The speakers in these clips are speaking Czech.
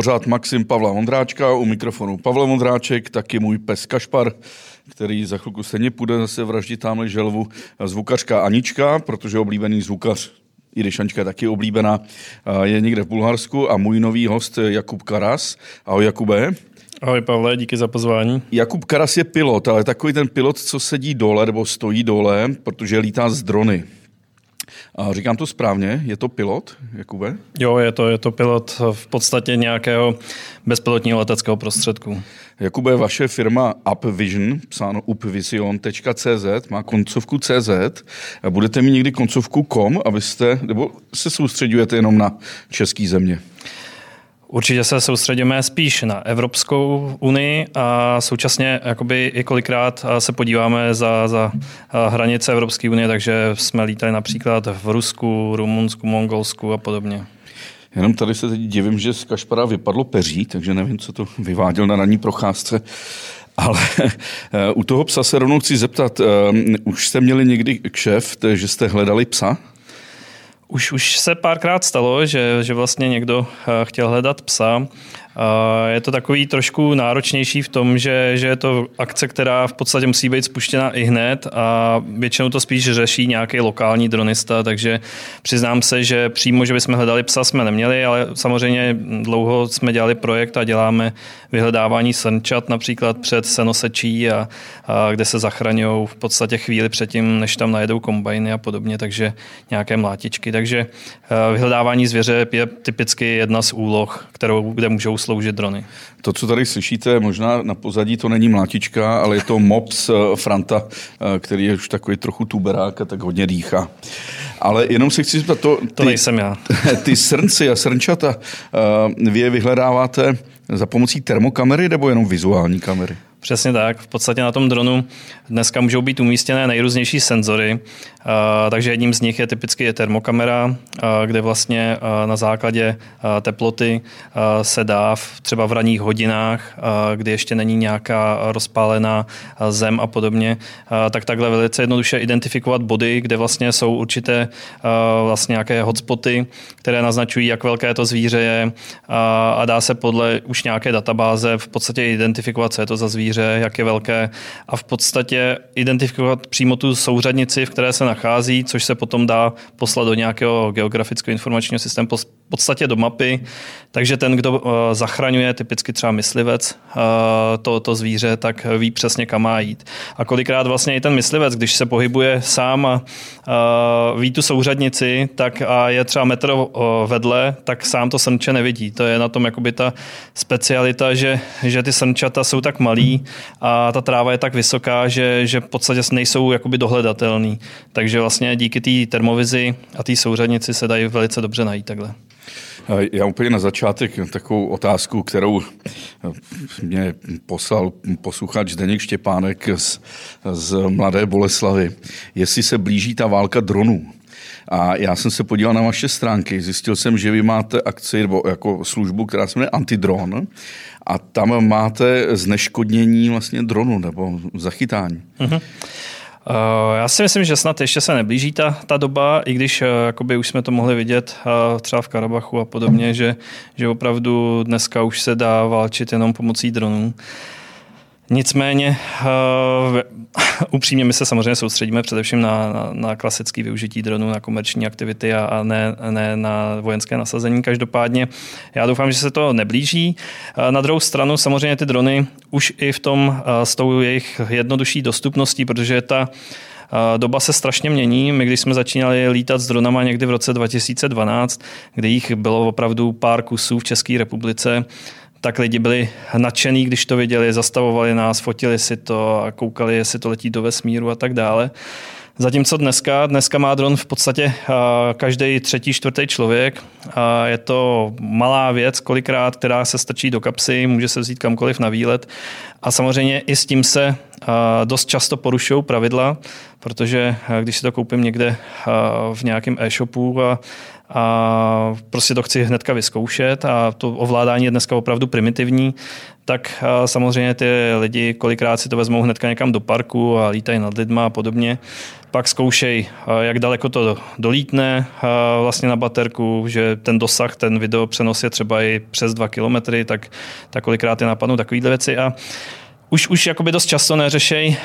pořád Maxim Pavla Vondráčka, u mikrofonu Pavel Vondráček, taky můj pes Kašpar, který za chvilku stejně půjde zase vraždit tamhle želvu zvukařka Anička, protože oblíbený zvukař i když Anička je taky oblíbená, je někde v Bulharsku a můj nový host Jakub Karas. Ahoj Jakube. Ahoj Pavle, díky za pozvání. Jakub Karas je pilot, ale takový ten pilot, co sedí dole nebo stojí dole, protože lítá z drony. A říkám to správně, je to pilot, Jakube? Jo, je to, je to pilot v podstatě nějakého bezpilotního leteckého prostředku. Jakube, vaše firma UpVision, psáno upvision.cz, má koncovku CZ. Budete mít někdy koncovku com, abyste, nebo se soustředujete jenom na český země? Určitě se soustředíme spíš na Evropskou unii a současně jakoby i kolikrát se podíváme za, za hranice Evropské unie, takže jsme lítali například v Rusku, Rumunsku, Mongolsku a podobně. Jenom tady se teď divím, že z Kašpara vypadlo peří, takže nevím, co to vyváděl na ranní procházce. Ale u toho psa se rovnou chci zeptat, už jste měli někdy kšeft, že jste hledali psa? Už, už se párkrát stalo, že, že vlastně někdo eh, chtěl hledat psa je to takový trošku náročnější v tom, že, že je to akce, která v podstatě musí být spuštěna i hned a většinou to spíš řeší nějaký lokální dronista, takže přiznám se, že přímo, že bychom hledali psa, jsme neměli, ale samozřejmě dlouho jsme dělali projekt a děláme vyhledávání srnčat například před senosečí, a, a kde se zachraňují v podstatě chvíli předtím, než tam najedou kombajny a podobně, takže nějaké mlátičky. Takže vyhledávání zvěře je typicky jedna z úloh, kterou, kde můžou sloužit drony. To, co tady slyšíte, možná na pozadí to není mlátička, ale je to mops eh, Franta, eh, který je už takový trochu tuberák a tak hodně dýchá. Ale jenom se chci zeptat, to, ty, to nejsem já. ty srnci a srnčata, eh, vy je vyhledáváte za pomocí termokamery nebo jenom vizuální kamery? Přesně tak. V podstatě na tom dronu dneska můžou být umístěné nejrůznější senzory, takže jedním z nich je typicky termokamera, kde vlastně na základě teploty se dá třeba v ranních hodinách, kdy ještě není nějaká rozpálená zem a podobně, tak takhle velice jednoduše identifikovat body, kde vlastně jsou určité vlastně nějaké hotspoty, které naznačují, jak velké to zvíře je a dá se podle už nějaké databáze v podstatě identifikovat, co je to za zvíře, jak je velké a v podstatě identifikovat přímo tu souřadnici, v které se nachází, což se potom dá poslat do nějakého geografického informačního systému, podstatě do mapy. Takže ten, kdo eh, zachraňuje, typicky třeba myslivec, eh, to, to zvíře, tak ví přesně, kam má jít. A kolikrát vlastně i ten myslivec, když se pohybuje sám a ví tu souřadnici, tak a je třeba metr vedle, tak sám to srnče nevidí. To je na tom jakoby ta specialita, že, že ty srnčata jsou tak malí a ta tráva je tak vysoká, že, že v podstatě nejsou jakoby dohledatelný. Takže vlastně díky té termovizi a té souřadnici se dají velice dobře najít takhle. Já úplně na začátek takovou otázku, kterou mě poslal posluchač Zdeněk Štěpánek z, z Mladé Boleslavy. Jestli se blíží ta válka dronů, a já jsem se podíval na vaše stránky, zjistil jsem, že vy máte akci nebo jako službu, která se jmenuje Antidron a tam máte zneškodnění vlastně dronu nebo zachytání. Uh-huh. Já si myslím, že snad ještě se neblíží ta, ta doba, i když eh, jakoby už jsme to mohli vidět eh, třeba v Karabachu a podobně, že, že opravdu dneska už se dá válčit jenom pomocí dronů. Nicméně uh, upřímně my se samozřejmě soustředíme především na, na, na klasické využití dronů, na komerční aktivity a, a ne, ne na vojenské nasazení. Každopádně já doufám, že se to neblíží. Uh, na druhou stranu samozřejmě ty drony už i v tom uh, s tou jejich jednodušší dostupností, protože ta Doba se strašně mění. My, když jsme začínali lítat s dronama někdy v roce 2012, kdy jich bylo opravdu pár kusů v České republice, tak lidi byli nadšený, když to viděli, zastavovali nás, fotili si to a koukali, jestli to letí do vesmíru a tak dále. Zatímco dneska, dneska má dron v podstatě každý třetí, čtvrtý člověk. Je to malá věc, kolikrát, která se strčí do kapsy, může se vzít kamkoliv na výlet. A samozřejmě i s tím se dost často porušují pravidla, protože když si to koupím někde v nějakém e-shopu a, a prostě to chci hnedka vyzkoušet a to ovládání je dneska opravdu primitivní, tak samozřejmě ty lidi kolikrát si to vezmou hnedka někam do parku a lítají nad lidma a podobně. Pak zkoušej, jak daleko to dolítne vlastně na baterku, že ten dosah, ten video přenos je třeba i přes dva kilometry, tak, tak kolikrát je napadnou takovýhle věci a už, už jakoby dost často neřešej,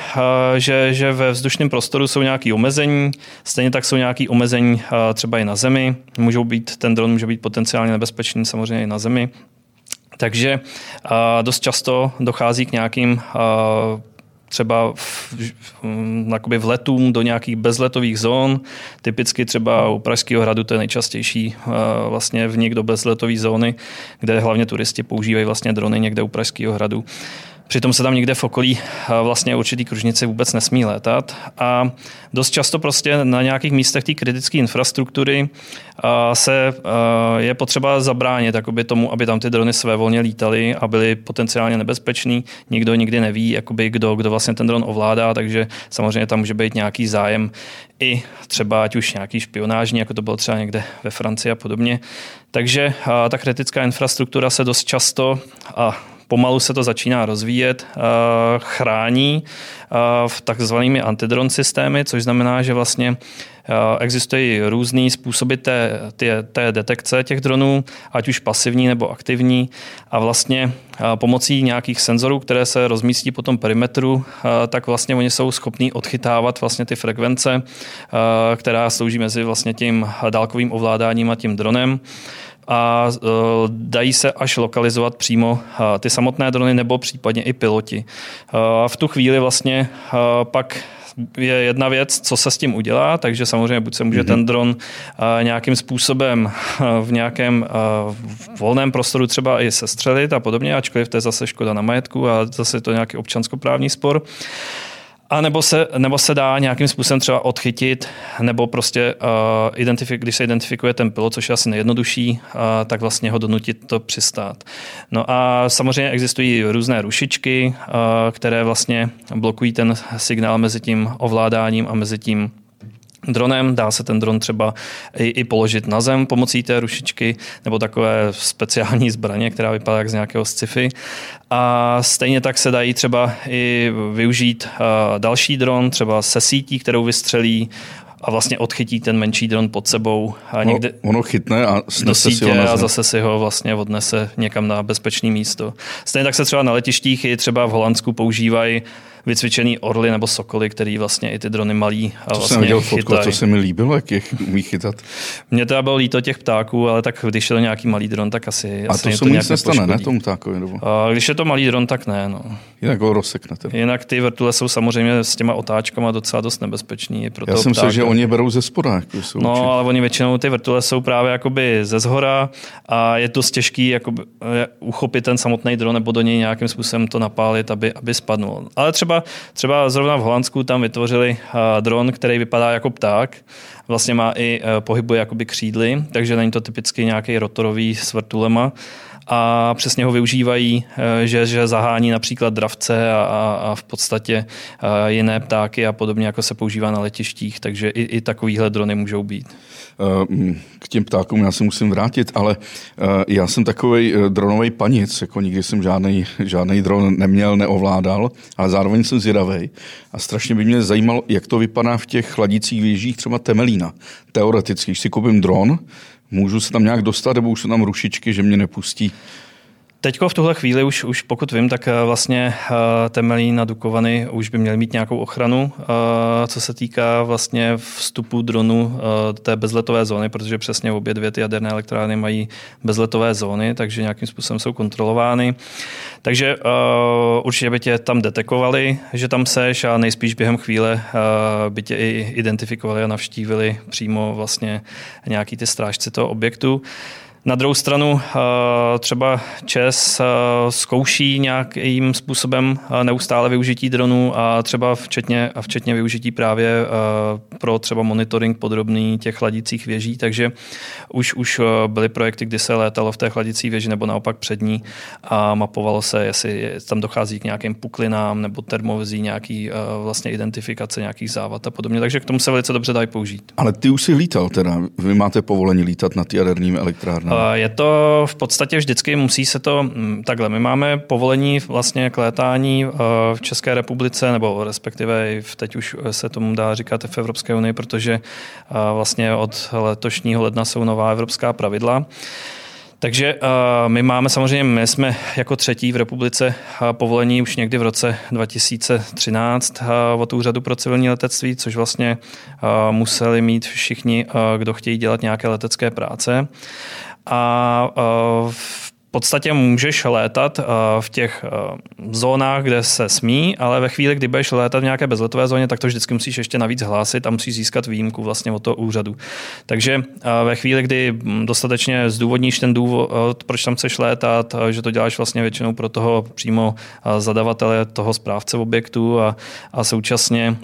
že, že ve vzdušném prostoru jsou nějaké omezení, stejně tak jsou nějaké omezení třeba i na zemi. Můžou být, ten dron může být potenciálně nebezpečný samozřejmě i na zemi. Takže dost často dochází k nějakým třeba v, v letům do nějakých bezletových zón. Typicky třeba u Pražského hradu to je nejčastější vlastně vnik do bezletové zóny, kde hlavně turisti používají vlastně drony někde u Pražského hradu. Přitom se tam někde v okolí eh, vlastně určitý kružnici vůbec nesmí létat a dost často prostě na nějakých místech té kritické infrastruktury eh, se eh, je potřeba zabránit jakoby tomu, aby tam ty drony své volně lítaly a byly potenciálně nebezpečný. Nikdo nikdy neví, jakoby kdo, kdo vlastně ten dron ovládá, takže samozřejmě tam může být nějaký zájem i třeba ať už nějaký špionážní, jako to bylo třeba někde ve Francii a podobně. Takže ta kritická infrastruktura se dost často a pomalu se to začíná rozvíjet, eh, chrání eh, v takzvanými antidron systémy, což znamená, že vlastně eh, existují různé způsoby té, té, té detekce těch dronů, ať už pasivní nebo aktivní. A vlastně pomocí nějakých senzorů, které se rozmístí po tom perimetru, tak vlastně oni jsou schopní odchytávat vlastně ty frekvence, která slouží mezi vlastně tím dálkovým ovládáním a tím dronem a e, dají se až lokalizovat přímo e, ty samotné drony nebo případně i piloti. E, v tu chvíli vlastně pak je jedna věc, co se s tím udělá, takže samozřejmě buď se může mm-hmm. ten dron nějakým způsobem v nějakém volném prostoru třeba i sestřelit a podobně, ačkoliv to je zase škoda na majetku a zase to nějaký občanskoprávní spor. A nebo se, nebo se dá nějakým způsobem třeba odchytit, nebo prostě uh, identifik, když se identifikuje ten pilot, což je asi nejjednodušší, uh, tak vlastně ho donutit to přistát. No a samozřejmě existují různé rušičky, uh, které vlastně blokují ten signál mezi tím ovládáním a mezi tím dronem. Dá se ten dron třeba i, i položit na zem pomocí té rušičky nebo takové speciální zbraně, která vypadá jak z nějakého sci-fi. A stejně tak se dají třeba i využít další dron, třeba se sítí, kterou vystřelí a vlastně odchytí ten menší dron pod sebou. A někde ono chytne a snese si ho a zase si ho vlastně odnese někam na bezpečné místo. Stejně tak se třeba na letištích i třeba v Holandsku používají vycvičený orly nebo sokoly, který vlastně i ty drony malí a to vlastně jsem viděl fotku, co se mi líbilo, jak je umí chytat. Mně to bylo líto těch ptáků, ale tak když je to nějaký malý dron, tak asi A asi to se mu nic nestane, ne tomu ptákovi? Nebo? A když je to malý dron, tak ne. No. Jinak ho rozseknete. Jinak ty vrtule jsou samozřejmě s těma otáčkama docela dost nebezpečný. Pro Já jsem myslel, že oni je berou ze spoda. Jako jsou no, určitě. ale oni většinou ty vrtule jsou právě jakoby ze zhora a je to těžký jakoby, uchopit ten samotný dron nebo do něj nějakým způsobem to napálit, aby, aby spadnul. Ale třeba, třeba zrovna v Holandsku tam vytvořili dron, který vypadá jako pták, vlastně má i e, pohybuje jakoby křídly, takže není to typicky nějaký rotorový s vrtulema a přesně ho využívají, eh, že, že zahání například dravce a, a v podstatě eh, jiné ptáky a podobně, jako se používá na letištích, takže i, i takovýhle drony můžou být. Eh, k těm ptákům já se musím vrátit, ale já jsem takový dronový panic, jako nikdy jsem žádný, žádný dron neměl, neovládal, ale zároveň jsem zvědavý. A strašně by mě zajímalo, jak to vypadá v těch chladicích věžích třeba Temelína. Teoreticky, když si koupím dron, Můžu se tam nějak dostat, nebo už jsou tam rušičky, že mě nepustí? Teďko v tuhle chvíli už, už pokud vím, tak eh, vlastně eh, temelí na Dukovany už by měly mít nějakou ochranu, eh, co se týká vlastně vstupu dronu do té bezletové zóny, protože přesně obě dvě ty jaderné elektrárny mají bezletové zóny, takže nějakým způsobem jsou kontrolovány. Takže určitě by tě tam detekovali, že tam seš a nejspíš během chvíle by tě i identifikovali a navštívili přímo vlastně nějaký ty strážci toho objektu. Na druhou stranu eh, třeba ČES eh, zkouší nějakým způsobem eh, neustále využití dronů a třeba včetně, a včetně využití právě pro třeba monitoring podrobný těch chladicích věží, takže už, už byly projekty, kdy se létalo v té chladicí věži nebo naopak před ní a mapovalo se, jestli tam dochází k nějakým puklinám nebo termovizí, nějaký vlastně identifikace nějakých závad a podobně, takže k tomu se velice dobře dají použít. Ale ty už jsi lítal teda, vy máte povolení lítat na ty jaderním elektrárnám. Je to v podstatě vždycky, musí se to mm, takhle. My máme povolení vlastně k létání v České republice, nebo respektive teď už se tomu dá říkat v Evropské unii, protože vlastně od letošního ledna jsou nová evropská pravidla. Takže my máme samozřejmě, my jsme jako třetí v republice povolení už někdy v roce 2013 od Úřadu pro civilní letectví, což vlastně museli mít všichni, kdo chtějí dělat nějaké letecké práce a v podstatě můžeš létat v těch zónách, kde se smí, ale ve chvíli, kdy budeš létat v nějaké bezletové zóně, tak to vždycky musíš ještě navíc hlásit a musíš získat výjimku vlastně od toho úřadu. Takže ve chvíli, kdy dostatečně zdůvodníš ten důvod, proč tam chceš létat, že to děláš vlastně většinou pro toho přímo zadavatele, toho správce objektu a, a současně,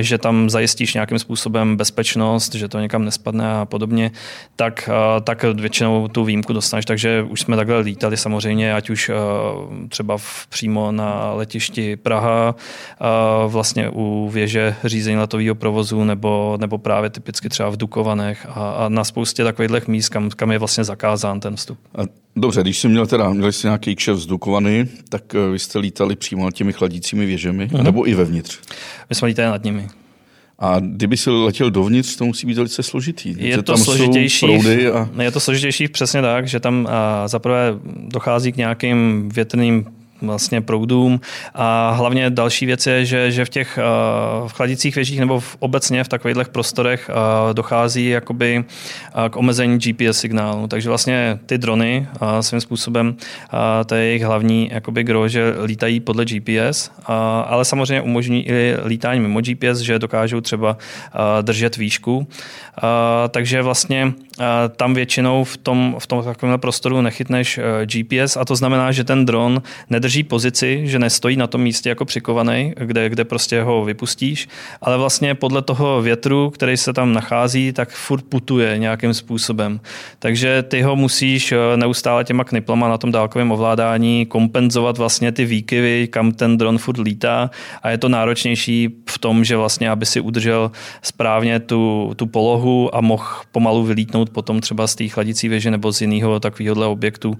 že tam zajistíš nějakým způsobem bezpečnost, že to někam nespadne a podobně, tak, tak většinou tu výjimku dostaneš. Takže už jsme takhle lítali samozřejmě, ať už třeba v, přímo na letišti Praha, vlastně u věže řízení letového provozu, nebo, nebo právě typicky třeba v Dukovanech a, a na spoustě takových míst, kam, kam je vlastně zakázán ten vstup. A dobře, když jsi měl teda, měli jste nějaký kšef z Dukovany, tak e, vy jste lítali přímo nad těmi chladícími věžemi, mm-hmm. nebo i vevnitř? My jsme lítali nad nimi. A kdyby si letěl dovnitř, to musí být velice složitý. Je to, tam složitější, a... je to složitější přesně tak, že tam zaprvé dochází k nějakým větrným vlastně proudům. A hlavně další věc je, že, že v těch uh, v chladicích věžích nebo v, obecně v takových prostorech uh, dochází jakoby uh, k omezení GPS signálu. Takže vlastně ty drony svým způsobem, to je jejich hlavní jakoby gro, že lítají podle GPS, ale samozřejmě umožní i lítání mimo GPS, že dokážou třeba držet výšku. Takže vlastně tam většinou v tom, v tom takovém prostoru nechytneš GPS a to znamená, že ten dron nedrží drží pozici, že nestojí na tom místě jako přikovaný, kde, kde prostě ho vypustíš, ale vlastně podle toho větru, který se tam nachází, tak furt putuje nějakým způsobem. Takže ty ho musíš eh, neustále těma kniplama na tom dálkovém ovládání kompenzovat vlastně ty výkyvy, kam ten dron furt lítá. A je to náročnější v tom, že vlastně, aby si udržel správně tu, tu polohu a mohl pomalu vylítnout potom třeba z té chladicí věže nebo z jiného takového objektu, uh,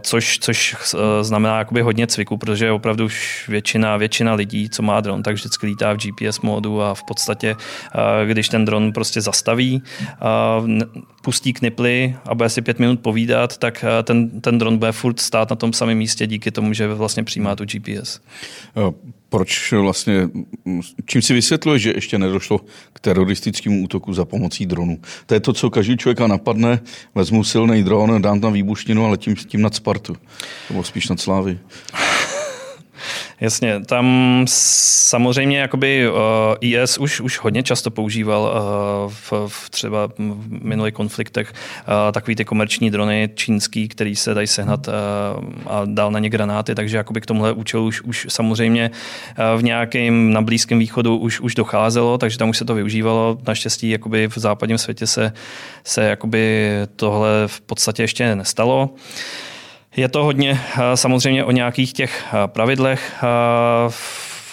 což, což uh, znamená znamená jakoby hodně cviku, protože opravdu už většina, většina lidí, co má dron, tak vždycky lítá v GPS módu a v podstatě, eh, když ten dron prostě zastaví, eh, pustí kniply a bude si pět minut povídat, tak eh, ten, ten dron bude furt stát na tom samém místě díky tomu, že vlastně přijímá tu GPS proč vlastně, čím si vysvětluje, že ještě nedošlo k teroristickému útoku za pomocí dronu? To je to, co každý člověka napadne, vezmu silný dron, dám tam výbušninu a letím s tím nad Spartu. Nebo spíš nad Slávy. Jasně, tam samozřejmě jakoby uh, eh, IS už, už hodně často používal uh, v, v třeba v minulých konfliktech uh, takový ty komerční drony čínský, který se dají sehnat uh, a dal na ně granáty, takže jakoby k tomuhle účelu už, už samozřejmě uh, v nějakém na Blízkém východu už, už docházelo, takže tam už se to využívalo. Naštěstí jakoby v západním světě se, se jakoby tohle v podstatě ještě nestalo. Uh, je to hodně eh, samozřejmě o nějakých těch eh, pravidlech, eh,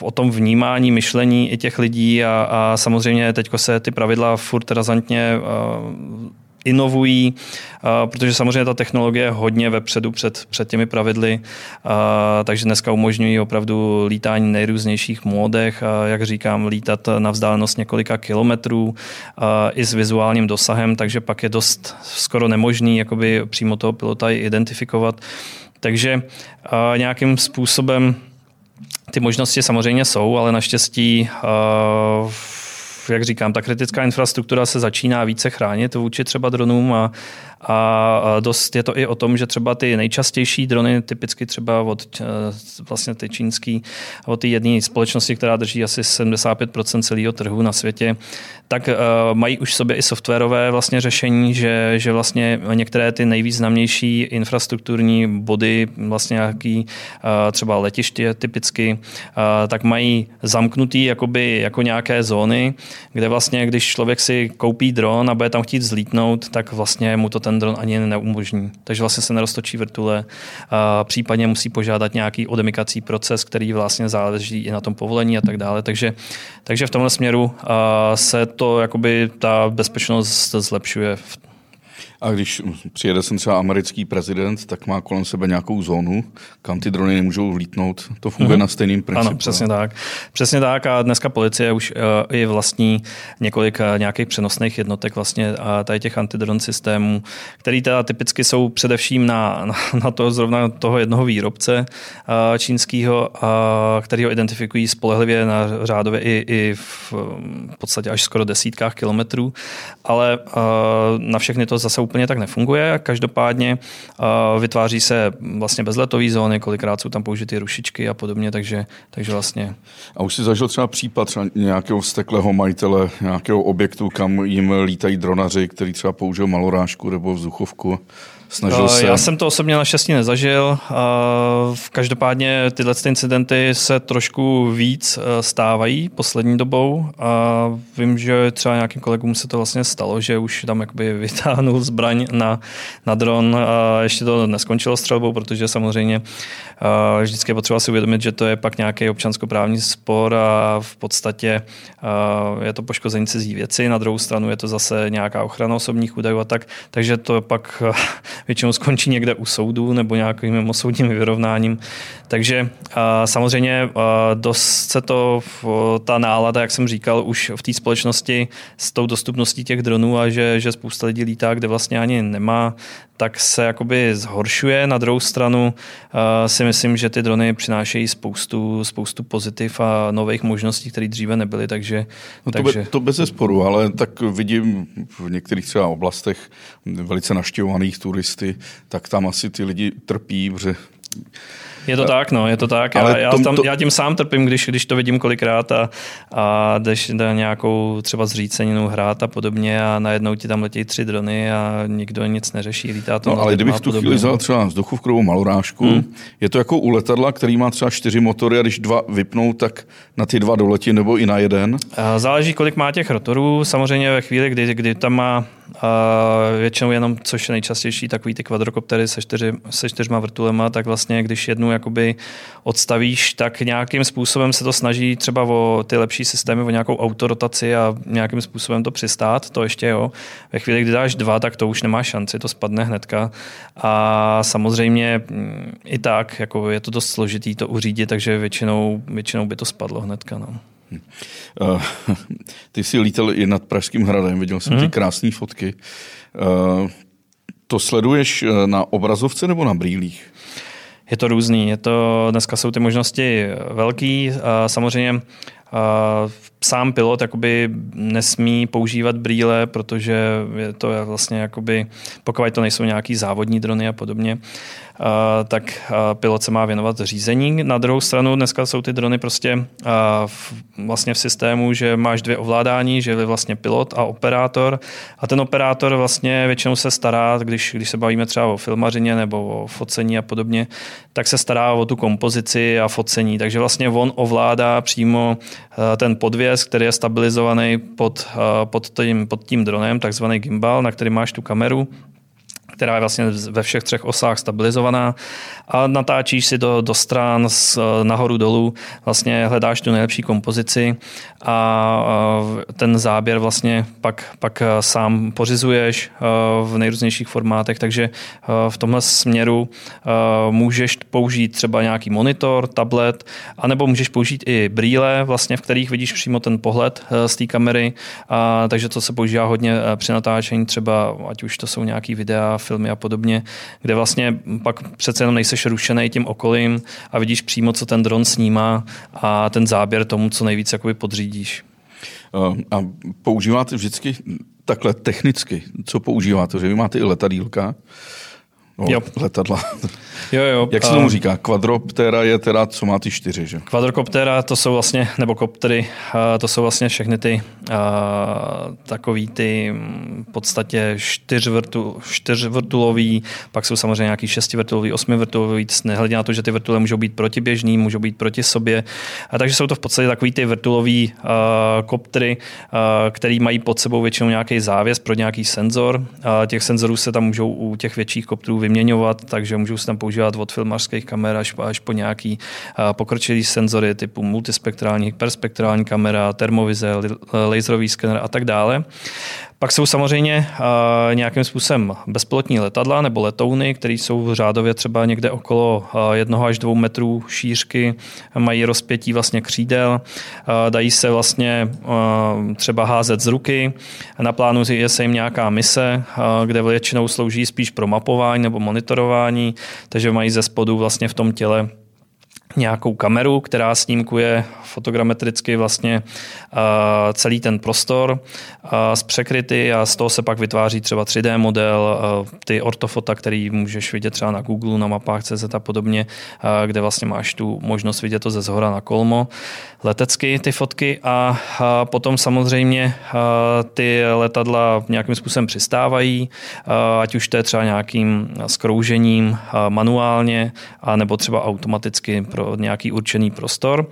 o tom vnímání, myšlení i těch lidí a, a samozřejmě teď se ty pravidla furt razantně inovují, protože samozřejmě ta technologie je hodně vepředu před, před těmi pravidly, takže dneska umožňují opravdu lítání nejrůznějších módech, jak říkám, lítat na vzdálenost několika kilometrů i s vizuálním dosahem, takže pak je dost skoro nemožný jakoby přímo toho pilota identifikovat. Takže nějakým způsobem ty možnosti samozřejmě jsou, ale naštěstí jak říkám, ta kritická infrastruktura se začíná více chránit vůči třeba dronům a, a dost je to i o tom, že třeba ty nejčastější drony, typicky třeba od vlastně ty čínský, od té jedné společnosti, která drží asi 75% celého trhu na světě, tak mají už v sobě i softwarové vlastně řešení, že, že vlastně některé ty nejvýznamnější infrastrukturní body, vlastně nějaký třeba letiště typicky, tak mají zamknutý jakoby, jako nějaké zóny, kde vlastně, když člověk si koupí dron a bude tam chtít zlítnout, tak vlastně mu to ten dron ani neumožní. Takže vlastně se neroztočí vrtule. A případně musí požádat nějaký odemikací proces, který vlastně záleží i na tom povolení a tak dále. Takže, takže v tomhle směru se to, jakoby ta bezpečnost zlepšuje a když přijede sem třeba americký prezident, tak má kolem sebe nějakou zónu, kam ty drony nemůžou vlítnout. To funguje mm-hmm. na stejným principu. Ano, přesně tak. Přesně tak a dneska policie už uh, i vlastní několik uh, nějakých přenosných jednotek vlastně uh, tady těch antidron systémů, který teda typicky jsou především na, na, na to zrovna toho jednoho výrobce uh, čínského, uh, který ho identifikují spolehlivě na řádově i, i v, v podstatě až skoro desítkách kilometrů, ale uh, na všechny to zase úplně tak nefunguje. Každopádně uh, vytváří se vlastně bezletové zóny, kolikrát jsou tam použity rušičky a podobně, takže, takže vlastně... A už si zažil třeba případ třeba nějakého vzteklého majitele nějakého objektu, kam jim lítají dronaři, který třeba použil malorážku nebo vzduchovku? Snažil se... Já jsem to osobně naštěstí nezažil. Každopádně tyhle incidenty se trošku víc e, stávají poslední dobou. Vím, že třeba nějakým kolegům se to vlastně stalo, že už tam jakoby vytáhnul zbraň na, na dron. Ještě to neskončilo střelbou, protože samozřejmě vždycky je potřeba si uvědomit, že to je pak nějaký občanskoprávní spor a v podstatě je to poškození cizí věci. Na druhou stranu je to zase nějaká ochrana osobních údajů a tak. Takže to pak většinou skončí někde u soudu nebo nějakým mimosoudním vyrovnáním. Takže samozřejmě dost se to, ta nálada, jak jsem říkal, už v té společnosti s tou dostupností těch dronů a že, že spousta lidí lítá, kde vlastně ani nemá, tak se jakoby zhoršuje. Na druhou stranu si myslím, že ty drony přinášejí spoustu, spoustu pozitiv a nových možností, které dříve nebyly, takže... No to, takže... Be, to bez zesporu, ale tak vidím v některých třeba oblastech velice naštěvovaných turisty, tak tam asi ty lidi trpí, protože je to tak, no, je to tak. Já, já, tam, já tím sám trpím, když, když to vidím kolikrát a, a jdeš na nějakou třeba zříceninu hrát a podobně a najednou ti tam letí tři drony a nikdo nic neřeší, lítá to. No, ale kdybych v tu chvíli vzal třeba vzduchovkovou malorážku, hmm. je to jako u letadla, který má třeba čtyři motory a když dva vypnou, tak na ty dva doletí nebo i na jeden? Záleží, kolik má těch rotorů. Samozřejmě ve chvíli, kdy, kdy tam má většinou jenom, což je nejčastější, takový ty kvadrokoptery se, čtyři, se čtyřma vrtulema, tak vlastně, když jednu jakoby odstavíš, tak nějakým způsobem se to snaží třeba o ty lepší systémy, o nějakou autorotaci a nějakým způsobem to přistát, to ještě jo. Ve chvíli, kdy dáš dva, tak to už nemá šanci, to spadne hnedka. A samozřejmě mm, i tak, jako je to dost složitý to uřídit, takže většinou, většinou by to spadlo hnedka. No. Uh, ty jsi lítal i nad Pražským hradem, viděl jsem hmm. ty mhm. krásné fotky. Uh, to sleduješ eh, na obrazovce nebo na brýlích? Je to různý. Je to, dneska jsou ty možnosti velký. Samozřejmě sám pilot jakoby nesmí používat brýle, protože je to vlastně jakoby, pokud to nejsou nějaký závodní drony a podobně, tak pilot se má věnovat řízení. Na druhou stranu dneska jsou ty drony prostě vlastně v systému, že máš dvě ovládání, že je vlastně pilot a operátor a ten operátor vlastně většinou se stará, když, když se bavíme třeba o filmařině nebo o focení a podobně, tak se stará o tu kompozici a focení, takže vlastně on ovládá přímo ten podvěs, který je stabilizovaný pod, pod, tím, pod tím dronem, takzvaný gimbal, na který máš tu kameru která je vlastně ve všech třech osách stabilizovaná. A natáčíš si do, do stran z, nahoru dolů, vlastně hledáš tu nejlepší kompozici a ten záběr vlastně pak, pak sám pořizuješ v nejrůznějších formátech, takže v tomhle směru můžeš použít třeba nějaký monitor, tablet, anebo můžeš použít i brýle, vlastně, v kterých vidíš přímo ten pohled z té kamery, takže to se používá hodně při natáčení třeba, ať už to jsou nějaký videa, filmy a podobně, kde vlastně pak přece jenom nejseš rušený tím okolím a vidíš přímo, co ten dron snímá a ten záběr tomu, co nejvíc jakoby podřídíš. A používáte vždycky takhle technicky, co používáte, že vy máte i letadílka, jo. letadla. Jo, jo. Jak se tomu říká? Kvadroptera je teda, co má ty čtyři, že? Kvadrokoptera, to jsou vlastně, nebo koptery, to jsou vlastně všechny ty takový ty mm, v podstatě čtyřvrtu, čtyřvrtulový, pak jsou samozřejmě nějaký šestivrtulový, osmivrtulový, nehledě na to, že ty vrtule můžou být protiběžný, můžou být proti sobě. A takže jsou to v podstatě takový ty vrtulový koptery, který mají pod sebou většinou nějaký závěs pro nějaký senzor. A těch senzorů se tam můžou u těch větších kopterů vyměňovat, takže můžou se tam používat od filmařských kamer až, až po nějaký pokročilý senzory typu multispektrální, hyperspektrální kamera, termovize, laserový skener a tak dále. Pak jsou samozřejmě uh, nějakým způsobem bezpilotní letadla nebo letouny, které jsou řádově třeba někde okolo uh, jednoho až dvou metrů šířky, mají rozpětí vlastně křídel, uh, dají se vlastně třeba házet z ruky, na plánu je se jim nějaká mise, kde většinou slouží spíš pro mapování nebo monitorování, takže mají ze spodu vlastně v tom těle nějakou kameru, která snímkuje fotogrametricky vlastně celý ten prostor z překryty a z toho se pak vytváří třeba 3D model, ty ortofota, který můžeš vidět třeba na Google, na mapách CZ a podobně, kde vlastně máš tu možnost vidět to ze zhora na kolmo letecky ty fotky. A potom samozřejmě ty letadla nějakým způsobem přistávají, ať už to je třeba nějakým skroužením manuálně, nebo třeba automaticky pro nějaký určený prostor.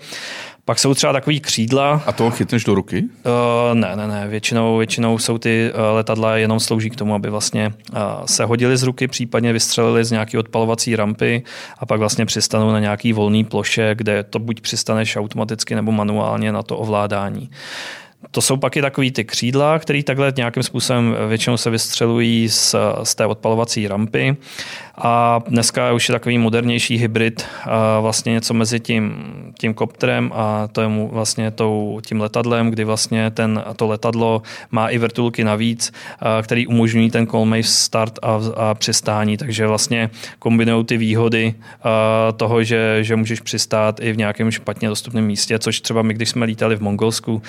Pak jsou třeba takový křídla. A to chytneš do ruky? Uh, ne, ne, ne. Většinou, většinou jsou ty uh, letadla jenom slouží k tomu, aby vlastně uh, se hodili z ruky, případně vystřelili z nějaké odpalovací rampy a pak vlastně přistanou na nějaký volný ploše, kde to buď přistaneš automaticky nebo manuálně na to ovládání. To jsou pak i takový ty křídla, které takhle nějakým způsobem většinou se vystřelují z, z té odpalovací rampy. A dneska už je takový modernější hybrid, vlastně něco mezi tím, tím kopterem a to je mu vlastně tou, tím letadlem, kdy vlastně ten, to letadlo má i vrtulky navíc, který umožňují ten colmave start a, a přistání, takže vlastně kombinují ty výhody toho, že, že můžeš přistát i v nějakém špatně dostupném místě, což třeba my, když jsme lítali v Mongolsku,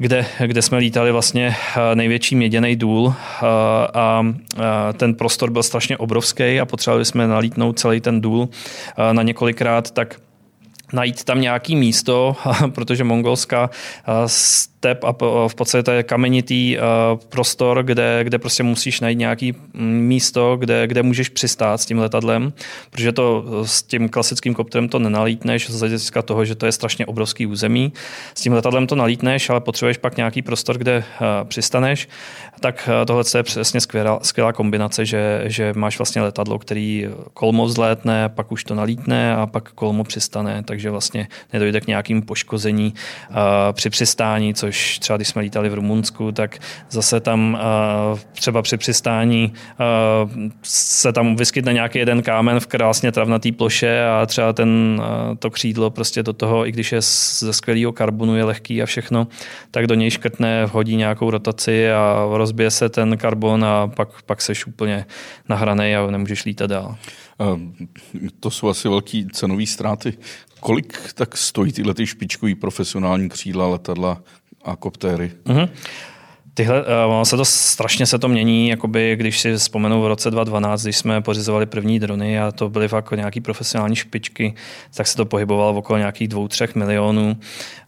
kde, kde jsme lítali vlastně eh, největší měděný důl eh, a eh, ten prostor byl strašně obrovský a potřebovali jsme nalítnout celý ten důl na několikrát, tak najít tam nějaký místo, protože mongolská step a v podstatě je kamenitý prostor, kde, kde prostě musíš najít nějaký mm, místo, kde, kde můžeš přistát s tím letadlem, protože to s tím klasickým kopterem to nenalítneš z hlediska toho, že to je strašně obrovský území. S tím letadlem to nalítneš, ale potřebuješ pak nějaký prostor, kde přistaneš. Tak tohle je přesně skvělá, skvělá kombinace, že, že máš vlastně letadlo, který kolmo vzlétne, pak už to nalítne a pak kolmo přistane, takže vlastně nedojde k nějakým poškození při přistání, což což třeba když jsme lítali v Rumunsku, tak zase tam uh, třeba při přistání uh, se tam vyskytne nějaký jeden kámen v krásně travnatý ploše a třeba ten, uh, to křídlo prostě do toho, i když je ze skvělého karbonu, je lehký a všechno, tak do něj škrtne, vhodí nějakou rotaci a rozbije se ten karbon a pak, pak seš úplně nahranej a nemůžeš lítat dál. To jsou asi velké cenové ztráty. Kolik tak stojí tyhle ty špičkový profesionální křídla letadla a koptéry. Mm-hmm. Tyhle, uh, se to strašně se to mění, jakoby, když si vzpomenu v roce 2012, když jsme pořizovali první drony a to byly fakt nějaký profesionální špičky, tak se to pohybovalo okolo nějakých dvou, třech milionů.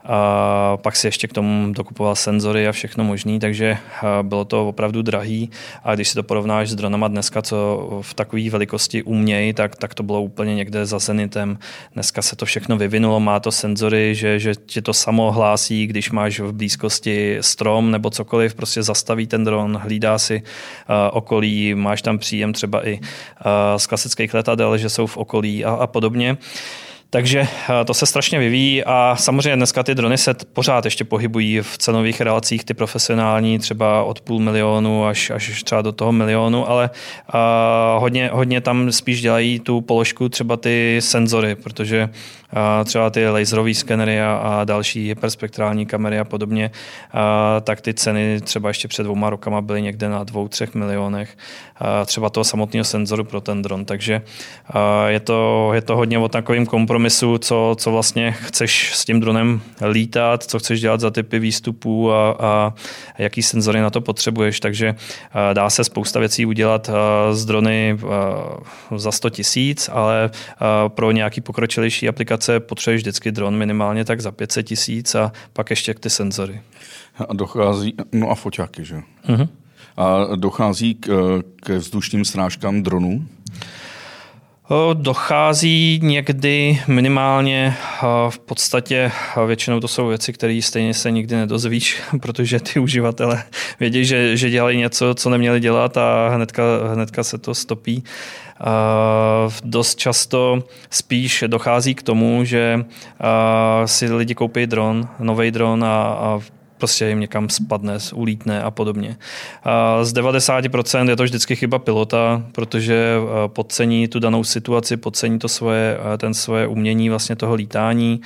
A pak si ještě k tomu dokupoval senzory a všechno možné, takže bylo to opravdu drahý. A když si to porovnáš s dronama dneska, co v takové velikosti umějí, tak, tak to bylo úplně někde za zenitem. Dneska se to všechno vyvinulo, má to senzory, že, že ti to samo hlásí, když máš v blízkosti strom nebo cokoliv, prostě zastaví ten dron, hlídá si uh, okolí, máš tam příjem třeba i uh, z klasických letadel, že jsou v okolí a, a podobně. Uh, takže eh, to se strašně vyvíjí a samozřejmě dneska ty drony se pořád ještě pohybují v cenových relacích, ty profesionální třeba od půl milionu až, až třeba do toho milionu, ale uh, hodně, hodně tam spíš dělají tu položku třeba ty senzory, protože uh, třeba ty laserové skenery a, a další hyperspektrální kamery a podobně, uh, tak ty ceny třeba ještě před dvouma rokama byly někde na dvou, třech milionech uh, třeba toho samotného senzoru pro ten dron, takže uh, je, to, je to hodně o takovým kompromisu kompromisu, co, co vlastně chceš s tím dronem lítat, co chceš dělat za typy výstupů a, a jaký senzory na to potřebuješ. Takže dá se spousta věcí udělat z drony za 100 tisíc, ale pro nějaký pokročilejší aplikace potřebuješ vždycky dron minimálně tak za 500 tisíc a pak ještě ty senzory. A dochází, no a foťáky, že? Uh-huh. A dochází k, k vzdušným srážkám dronů? Dochází někdy minimálně, v podstatě většinou to jsou věci, které stejně se nikdy nedozvíš, protože ty uživatele vědí, že, že dělají něco, co neměli dělat a hnedka, hnedka se to stopí. Dost často spíš dochází k tomu, že si lidi koupí dron, nový dron a, a prostě jim někam spadne, ulítne a podobně. Z 90% je to vždycky chyba pilota, protože eh, podcení tu danou situaci, podcení to svoje, eh, ten svoje umění vlastně toho lítání.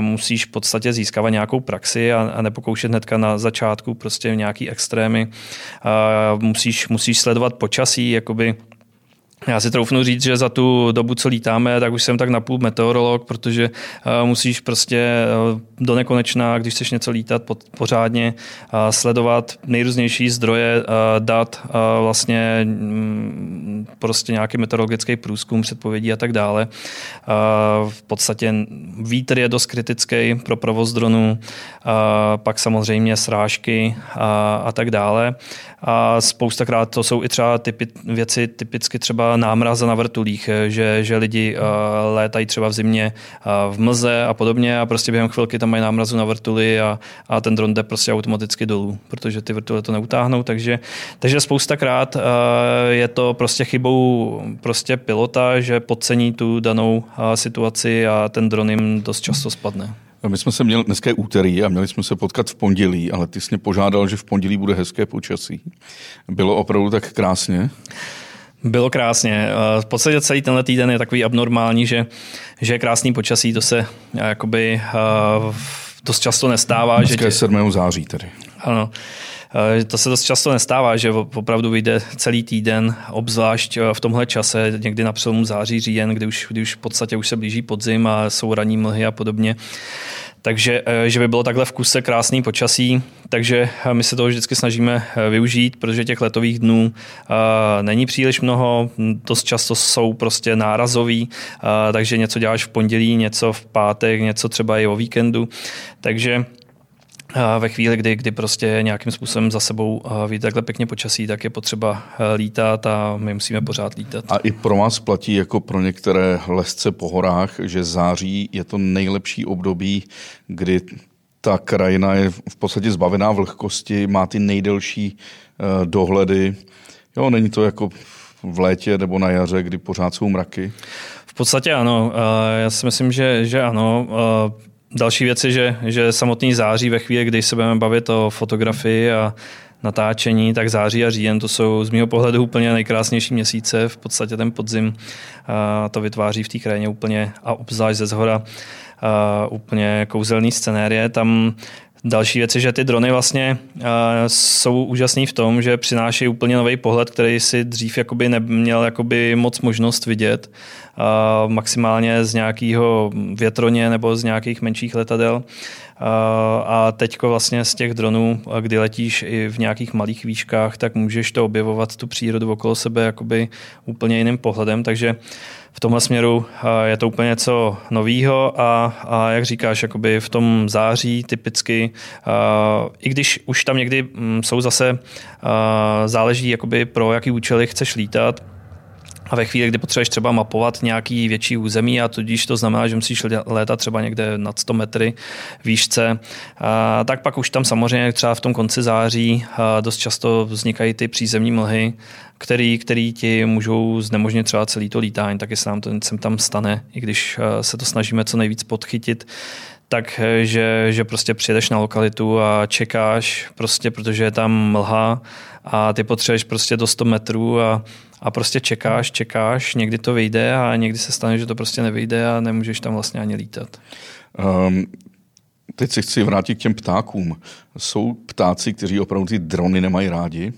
Musíš v podstatě získávat nějakou praxi a, a nepokoušet hnedka na začátku prostě nějaký extrémy. Musíš, musíš sledovat počasí, jakoby já si troufnu říct, že za tu dobu, co lítáme, tak už jsem tak napůl meteorolog, protože uh, musíš prostě uh, do nekonečna, když chceš něco lítat pořádně, uh, sledovat nejrůznější zdroje dat, vlastně um, prostě nějaký meteorologický průzkum, předpovědí a tak dále. V podstatě vítr je dost kritický pro provoz dronu, uh, pak samozřejmě srážky a tak dále. A spoustakrát to jsou i třeba typy, věci typicky třeba námraza na vrtulích, že, že lidi uh, létají třeba v zimě uh, v mlze a podobně a prostě během chvilky tam mají námrazu na vrtuli a, a ten dron jde prostě automaticky dolů, protože ty vrtule to neutáhnou, takže, takže spoustakrát uh, je to prostě chybou prostě pilota, že podcení tu danou situaci a ten dron jim dost často spadne. My jsme se měli, dneska je úterý a měli jsme se potkat v pondělí, ale ty jsi mě požádal, že v pondělí bude hezké počasí. Bylo opravdu tak krásně? Bylo krásně. V podstatě celý tenhle týden je takový abnormální, že, že je krásný počasí, to se jakoby dost často nestává. Dneska že je 7. září tedy. Ano. To se dost často nestává, že opravdu vyjde celý týden, obzvlášť v tomhle čase, někdy na přelomu září, říjen, kdy už, kdy už v podstatě už se blíží podzim a jsou ranní mlhy a podobně. Takže eh, že by bylo takhle v kuse krásný počasí, takže eh, my se toho vždycky snažíme eh, využít, protože těch letových dnů není příliš mnoho, dost často jsou prostě nárazový, takže něco děláš v pondělí, něco v pátek, něco třeba i o víkendu. Takže ve chvíli, kdy, kdy prostě nějakým způsobem za sebou ví takhle pěkně počasí, tak je potřeba lítat a my musíme pořád lítat. A i pro vás platí jako pro některé lesce po horách, že září je to nejlepší období, kdy ta krajina je v podstatě zbavená vlhkosti, má ty nejdelší e, dohledy. Jo, není to jako v létě nebo na jaře, kdy pořád jsou mraky? V podstatě ano. Já si myslím, že, že ano. Další věc je, že, že samotný září ve chvíli, kdy se budeme bavit o fotografii a natáčení, tak září a říjen to jsou z mého pohledu úplně nejkrásnější měsíce. V podstatě ten podzim a to vytváří v té krajině úplně a obzvlášť ze zhora a úplně kouzelný scenérie. Tam Další věc je, že ty drony vlastně uh, jsou úžasný v tom, že přinášejí úplně nový pohled, který si dřív jakoby neměl jakoby moc možnost vidět. Uh, maximálně z nějakého větroně nebo z nějakých menších letadel. Uh, a teďko vlastně z těch dronů, kdy letíš i v nějakých malých výškách, tak můžeš to objevovat, tu přírodu okolo sebe jakoby úplně jiným pohledem. Takže uh, v tomhle směru je to úplně něco novýho a, a jak říkáš, jakoby v tom září typicky, i když už tam někdy mm, jsou zase, záleží jakoby pro jaký účely chceš lítat, a ve chvíli, kdy potřebuješ třeba mapovat nějaký větší území a tudíž to znamená, že musíš létat třeba někde nad 100 metry výšce, a, tak pak už tam samozřejmě třeba v tom konci září dost často vznikají ty přízemní mlhy, který, který ti můžou znemožnit třeba celý to lítání, tak se nám to sem tam stane, i když se to snažíme co nejvíc podchytit, tak že, že prostě přijedeš na lokalitu a čekáš prostě, protože je tam mlha a ty potřebuješ prostě do 100 metrů a a prostě čekáš, čekáš, někdy to vyjde a někdy se stane, že to prostě nevyjde a nemůžeš tam vlastně ani lítat. Um, teď se chci vrátit k těm ptákům. Jsou ptáci, kteří opravdu ty drony nemají rádi.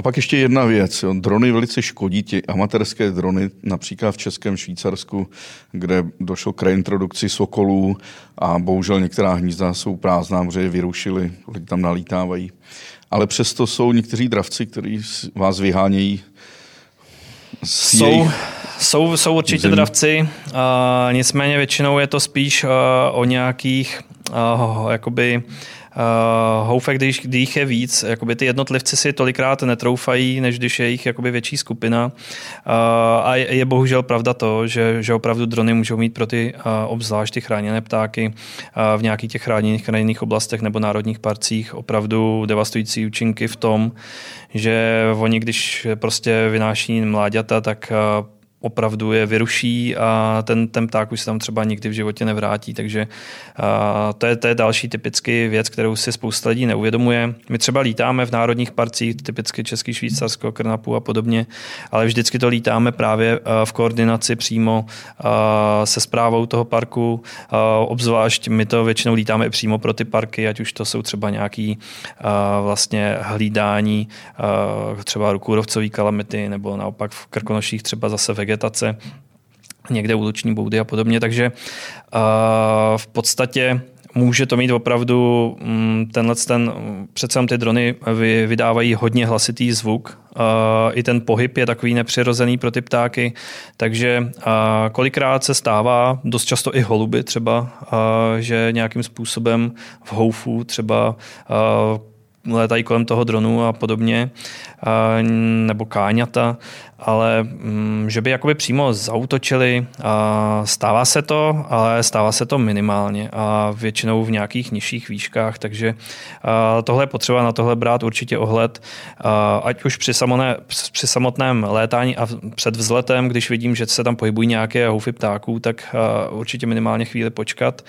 A pak ještě jedna věc. Drony velice škodí, ti amatérské drony, například v Českém Švýcarsku, kde došlo k reintrodukci sokolů a bohužel některá hnízda jsou prázdná, protože je vyrušili, lidi tam nalítávají. Ale přesto jsou někteří dravci, kteří vás vyhánějí jsou, jejich... jsou, jsou určitě zemí. dravci, uh, nicméně většinou je to spíš uh, o nějakých uh, jakoby uh, houfek, když, když je víc, jakoby ty jednotlivci si tolikrát netroufají, než když je jich jakoby větší skupina. Uh, a je, je bohužel pravda to, že, že opravdu drony můžou mít pro ty uh, obzvlášť ty chráněné ptáky uh, v nějakých těch chráněných krajinných oblastech nebo národních parcích opravdu devastující účinky v tom, že oni, když prostě vynáší mláďata, tak uh, opravdu je vyruší a ten, ten pták už se tam třeba nikdy v životě nevrátí. Takže a, to, je, to je další typický věc, kterou si spousta lidí neuvědomuje. My třeba lítáme v národních parcích, typicky Český, Švýcarsko, Krnapu a podobně, ale vždycky to lítáme právě v koordinaci přímo se zprávou toho parku. Obzvlášť my to většinou lítáme přímo pro ty parky, ať už to jsou třeba nějaký vlastně hlídání třeba kůrovcový kalamity nebo naopak v Krkonoších třeba zase vegetace, někde úluční boudy a podobně, takže uh, v podstatě může to mít opravdu um, tenhle ten, přece ty drony vy, vydávají hodně hlasitý zvuk, uh, i ten pohyb je takový nepřirozený pro ty ptáky, takže uh, kolikrát se stává, dost často i holuby třeba, že nějakým způsobem v houfu třeba létají kolem toho dronu a podobně, nebo káňata, ale mm, že by jakoby přímo zautočili, stává se to, ale stává se to minimálně a většinou v nějakých nižších výškách, takže tohle je potřeba na tohle brát určitě ohled, ať už při, samotné, při samotném létání a před vzletem, když vidím, že se tam pohybují nějaké houfy ptáků, tak určitě minimálně chvíli počkat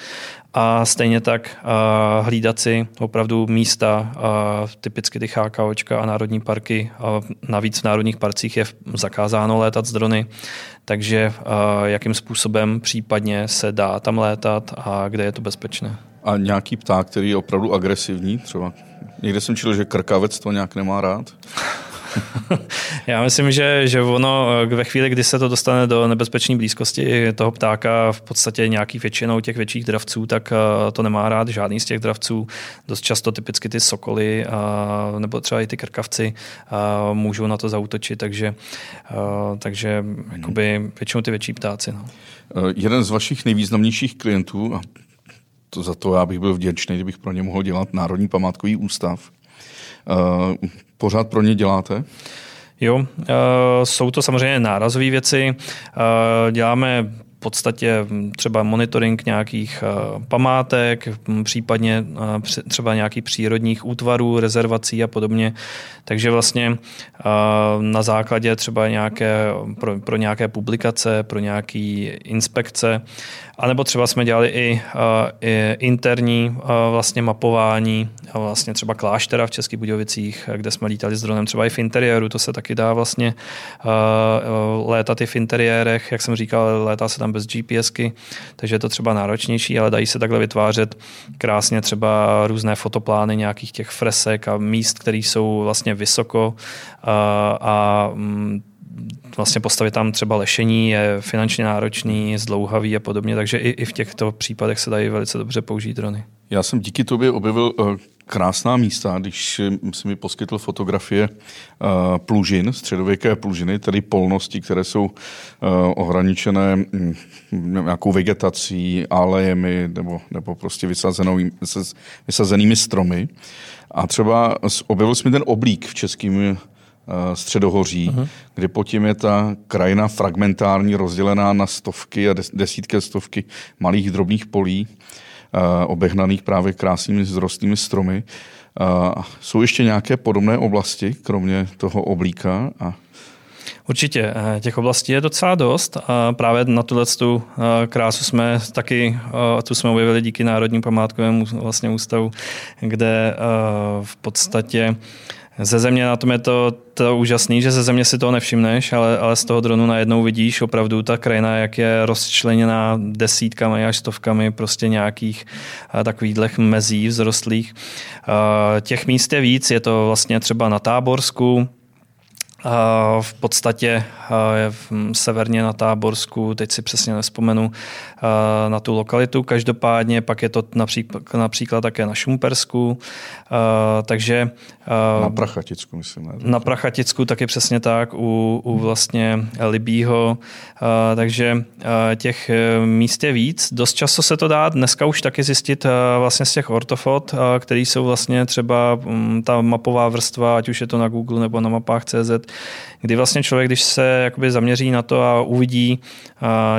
a stejně tak uh, hlídat si opravdu místa, uh, typicky ty chákaočka a národní parky. Uh, navíc v národních parcích je zakázáno létat z drony, takže uh, jakým způsobem případně se dá tam létat a kde je to bezpečné. A nějaký pták, který je opravdu agresivní, třeba někde jsem čil, že krkavec to nějak nemá rád. Já myslím, že, že ono ve chvíli, kdy se to dostane do nebezpečné blízkosti toho ptáka, v podstatě nějaký většinou těch větších dravců, tak eh, to nemá rád žádný z těch dravců. Dost často typicky ty sokoly a, nebo třeba i ty krkavci můžou na to zautočit, takže, takže jakoby většinou ty větší ptáci. No. Eh, jeden z vašich nejvýznamnějších klientů, a to za to já bych byl vděčný, kdybych pro ně mohl dělat Národní památkový ústav, Eh, pořád pro ně děláte? Jo, eh, jsou to samozřejmě nárazové věci. Eh, děláme podstatě třeba monitoring nějakých památek, případně třeba nějakých přírodních útvarů, rezervací a podobně. Takže vlastně na základě třeba nějaké, pro, pro nějaké publikace, pro nějaké inspekce a nebo třeba jsme dělali i, i interní vlastně mapování vlastně třeba kláštera v Českých Budějovicích, kde jsme lítali s dronem třeba i v interiéru, to se taky dá vlastně létat i v interiérech, jak jsem říkal, létá se tam bez GPSky, takže je to třeba náročnější, ale dají se takhle vytvářet krásně třeba různé fotoplány nějakých těch fresek a míst, které jsou vlastně vysoko uh, a um, vlastně postavit tam třeba lešení je finančně náročný, zdlouhavý a podobně, takže i, i v těchto případech se dají velice dobře použít drony. Já jsem díky tobě objevil uh, krásná místa, když si mi poskytl fotografie uh, plužin, středověké plužiny, tedy polnosti, které jsou uh, ohraničené um, nějakou vegetací, alejemi nebo, nebo prostě vysazenými stromy. A třeba objevil jsem ten oblík v českým Eh, středohoří, uh-huh. kde tím je ta krajina fragmentární, rozdělená na stovky a desítky stovky malých drobných polí, uh, obehnaných právě krásnými zrostlými stromy. Uh, jsou ještě nějaké podobné oblasti, kromě toho oblíka? A... Určitě, těch oblastí je docela dost a právě na tuhle tu krásu jsme taky, tu jsme objevili díky Národním památkovému vlastně ústavu, kde v podstatě Ze země na tom je to, to úžasný, že ze země si toho nevšimneš, ale, ale z toho dronu najednou vidíš opravdu ta krajina, jak je rozčleněná desítkami až stovkami prostě nějakých takových mezí vzrostlých. Těch míst je víc, je to vlastně třeba na Táborsku, v podstatě severně na Táborsku, teď si přesně nespomenu na tu lokalitu. Každopádně pak je to například, například také na Šumpersku, takže... Na Prachaticku, myslím. Ne? Na Prachaticku taky přesně tak, u, u vlastně Libího, takže těch e, míst je víc. Dost často se to dá dneska už taky zjistit vlastně z těch ortofot, který jsou vlastně třeba ta mapová vrstva, ať už je to na Google nebo na mapách CZ, kdy vlastně člověk, když se jakoby zaměří na to a uvidí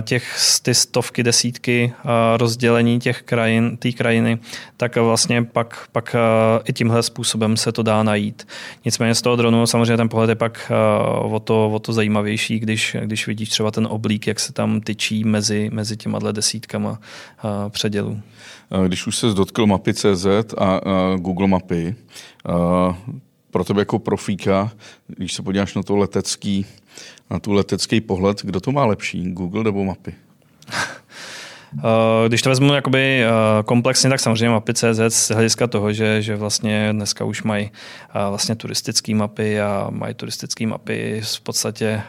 těch ty stovky, desítky rozdělení těch krajin, té krajiny, tak vlastně pak, pak i tímhle způsobem se to dá najít. Nicméně z toho dronu samozřejmě ten pohled je pak o to, o to zajímavější, když, když vidíš třeba ten oblík, jak se tam tyčí mezi, mezi těma desítkama předělů. Když už se dotkl mapy CZ a Google mapy, pro tebe jako profíka, když se podíváš na to letecký, na tu letecký pohled, kdo to má lepší, Google nebo mapy? Eh, když to vezmu jakoby eh, komplexně, tak samozřejmě mapy CZ z hlediska toho, že, že vlastně dneska už mají eh, vlastně turistické mapy a mají turistické mapy v podstatě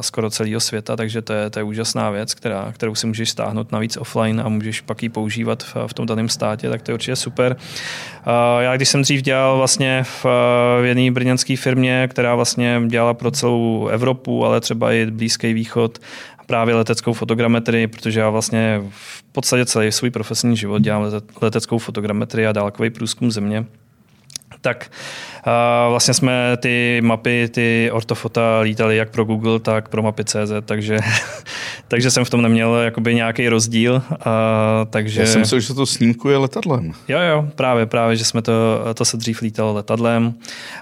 skoro celého světa, takže to je, to je úžasná věc, která, kterou si můžeš stáhnout navíc offline a můžeš pak ji používat v, v tom daném státě, tak to je určitě super. Já když jsem dřív dělal vlastně v, v jedné brněnské firmě, která vlastně dělala pro celou Evropu, ale třeba i Blízký východ, právě leteckou fotogrametrii, protože já vlastně v podstatě celý svůj profesní život dělám leteckou fotogrametrii a dálkový průzkum země. Tak vlastně jsme ty mapy, ty ortofota lítali jak pro Google, tak pro mapy CZ, takže, takže jsem v tom neměl jakoby nějaký rozdíl. A, takže... Já jsem myslel, že to snímkuje letadlem. Jo, jo, právě, právě, že jsme to, to se dřív lítalo letadlem,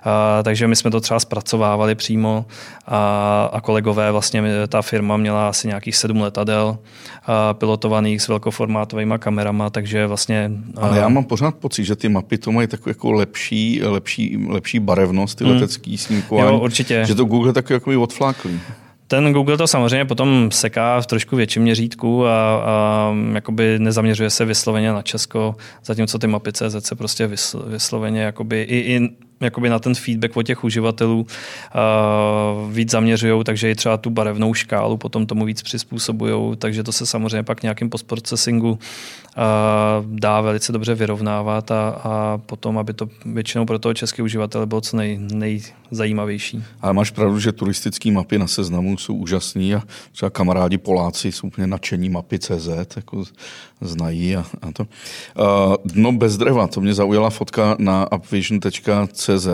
a, takže my jsme to třeba zpracovávali přímo a, a kolegové, vlastně ta firma měla asi nějakých sedm letadel a, pilotovaných s velkoformátovými kamerama, takže vlastně... Ale já mám pořád pocit, že ty mapy to mají takový jako lepší, lepší lepší barevnost, ty hmm. letecký snímkování. Jo, určitě. Že to Google taky jako odfláklý. Ten Google to samozřejmě potom seká v trošku větším měřítku a, a jakoby nezaměřuje se vysloveně na Česko, zatímco ty mapy CZ se prostě vysloveně jakoby i, i jakoby na ten feedback od těch uživatelů uh, víc zaměřují, takže i třeba tu barevnou škálu potom tomu víc přizpůsobují, takže to se samozřejmě pak nějakým postprocesingu uh, dá velice dobře vyrovnávat a, a potom, aby to většinou pro toho český uživatele bylo co nej, nejzajímavější. Ale máš pravdu, že turistické mapy na seznamu jsou úžasné a třeba kamarádi Poláci jsou úplně nadšení mapy CZ, jako znají a, a to. Uh, dno bez dreva, to mě zaujala fotka na upvision.cz.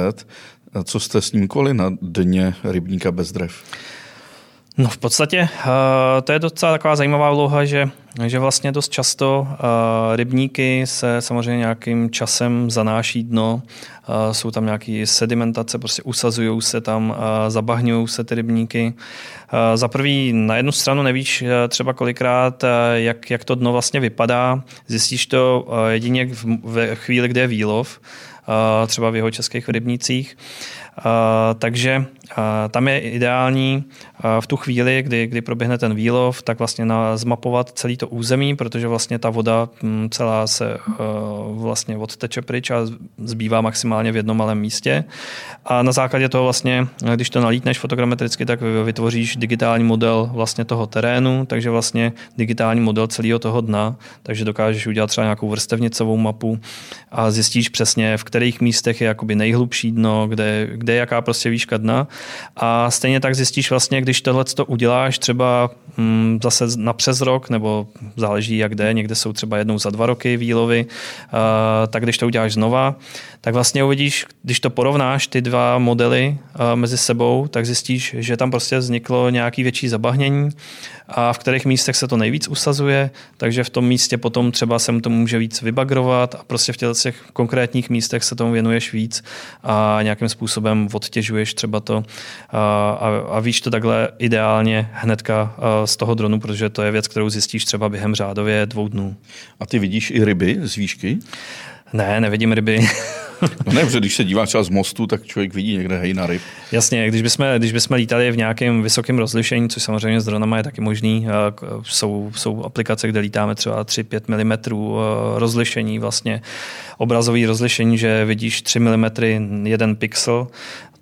Co jste snímkovali na dně rybníka bez drev? No v podstatě uh, to je docela taková zajímavá úloha, že, že vlastně dost často uh, rybníky se samozřejmě nějakým časem zanáší dno, uh, jsou tam nějaké sedimentace, prostě usazují se tam, zabahňují se ty rybníky. Za prvý na jednu stranu nevíš třeba kolikrát, jak, jak to dno vlastně vypadá, zjistíš to jedině ve chvíli, kde je výlov, třeba v jeho českých rybnících. Takže tam je ideální v tu chvíli, kdy, kdy proběhne ten výlov, tak vlastně na, zmapovat celý to území, protože vlastně ta voda mm, celá se vlastně odteče pryč a zbývá maximálně v jednom malém místě. A na základě toho vlastně, když to nalítneš fotogrametricky, tak vytvoříš digitální model vlastně toho terénu, takže vlastně digitální model celého toho dna, takže dokážeš udělat třeba nějakou vrstevnicovou mapu a zjistíš přesně, v kterých místech je jakoby nejhlubší dno, kde, kde je jaká prostě výška dna. A stejně tak zjistíš vlastně, když tohle to uděláš třeba hm, zase na přes rok, nebo záleží jak jde, někde jsou třeba jednou za dva roky výlovy, uh, tak když to uděláš znova, tak vlastně uvidíš, když to porovnáš ty dva modely uh, mezi sebou, tak zjistíš, že tam prostě vzniklo nějaký větší zabahnění a v kterých místech se to nejvíc usazuje, takže v tom místě potom třeba se mu to může víc vybagrovat a prostě v těch konkrétních místech se tomu věnuješ víc a nějakým způsobem odtěžuješ třeba to a, a, a víš to takhle ideálně hnedka z toho dronu, protože to je věc, kterou zjistíš třeba během řádově dvou dnů. A ty vidíš i ryby z výšky? Ne, nevidím ryby. No ne, protože když se dívá třeba z mostu, tak člověk vidí někde hejna ryb. Jasně, když bychom, když bychom lítali v nějakém vysokém rozlišení, což samozřejmě s dronama je taky možný, jsou, jsou aplikace, kde lítáme třeba 3-5 mm rozlišení, vlastně obrazový rozlišení, že vidíš 3 mm jeden pixel,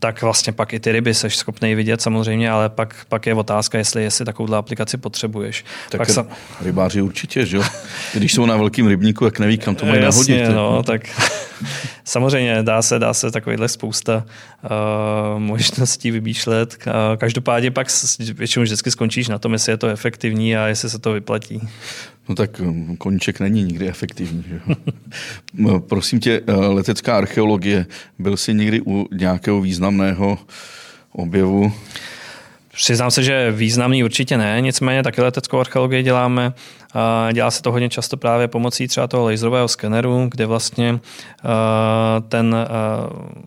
tak vlastně pak i ty ryby seš schopný vidět samozřejmě, ale pak, pak je otázka, jestli, jestli takovouhle aplikaci potřebuješ. Tak pak sam... rybáři určitě, že jo? Když jsou na velkým rybníku, jak neví, kam to mají Jasně, nahodit. No, tak samozřejmě dá se, dá se takovýhle spousta uh, možností vymýšlet. Uh, každopádně pak většinou vždycky skončíš na tom, jestli je to efektivní a jestli se to vyplatí. No tak hm, koníček není nikdy efektivní. Že? Prosím tě, eh, letecká archeologie, byl jsi někdy u nějakého významného objevu? Přiznám se, že významný určitě ne, nicméně taky leteckou archeologii děláme. Dělá se to hodně často právě pomocí třeba toho laserového skeneru, kde vlastně ten,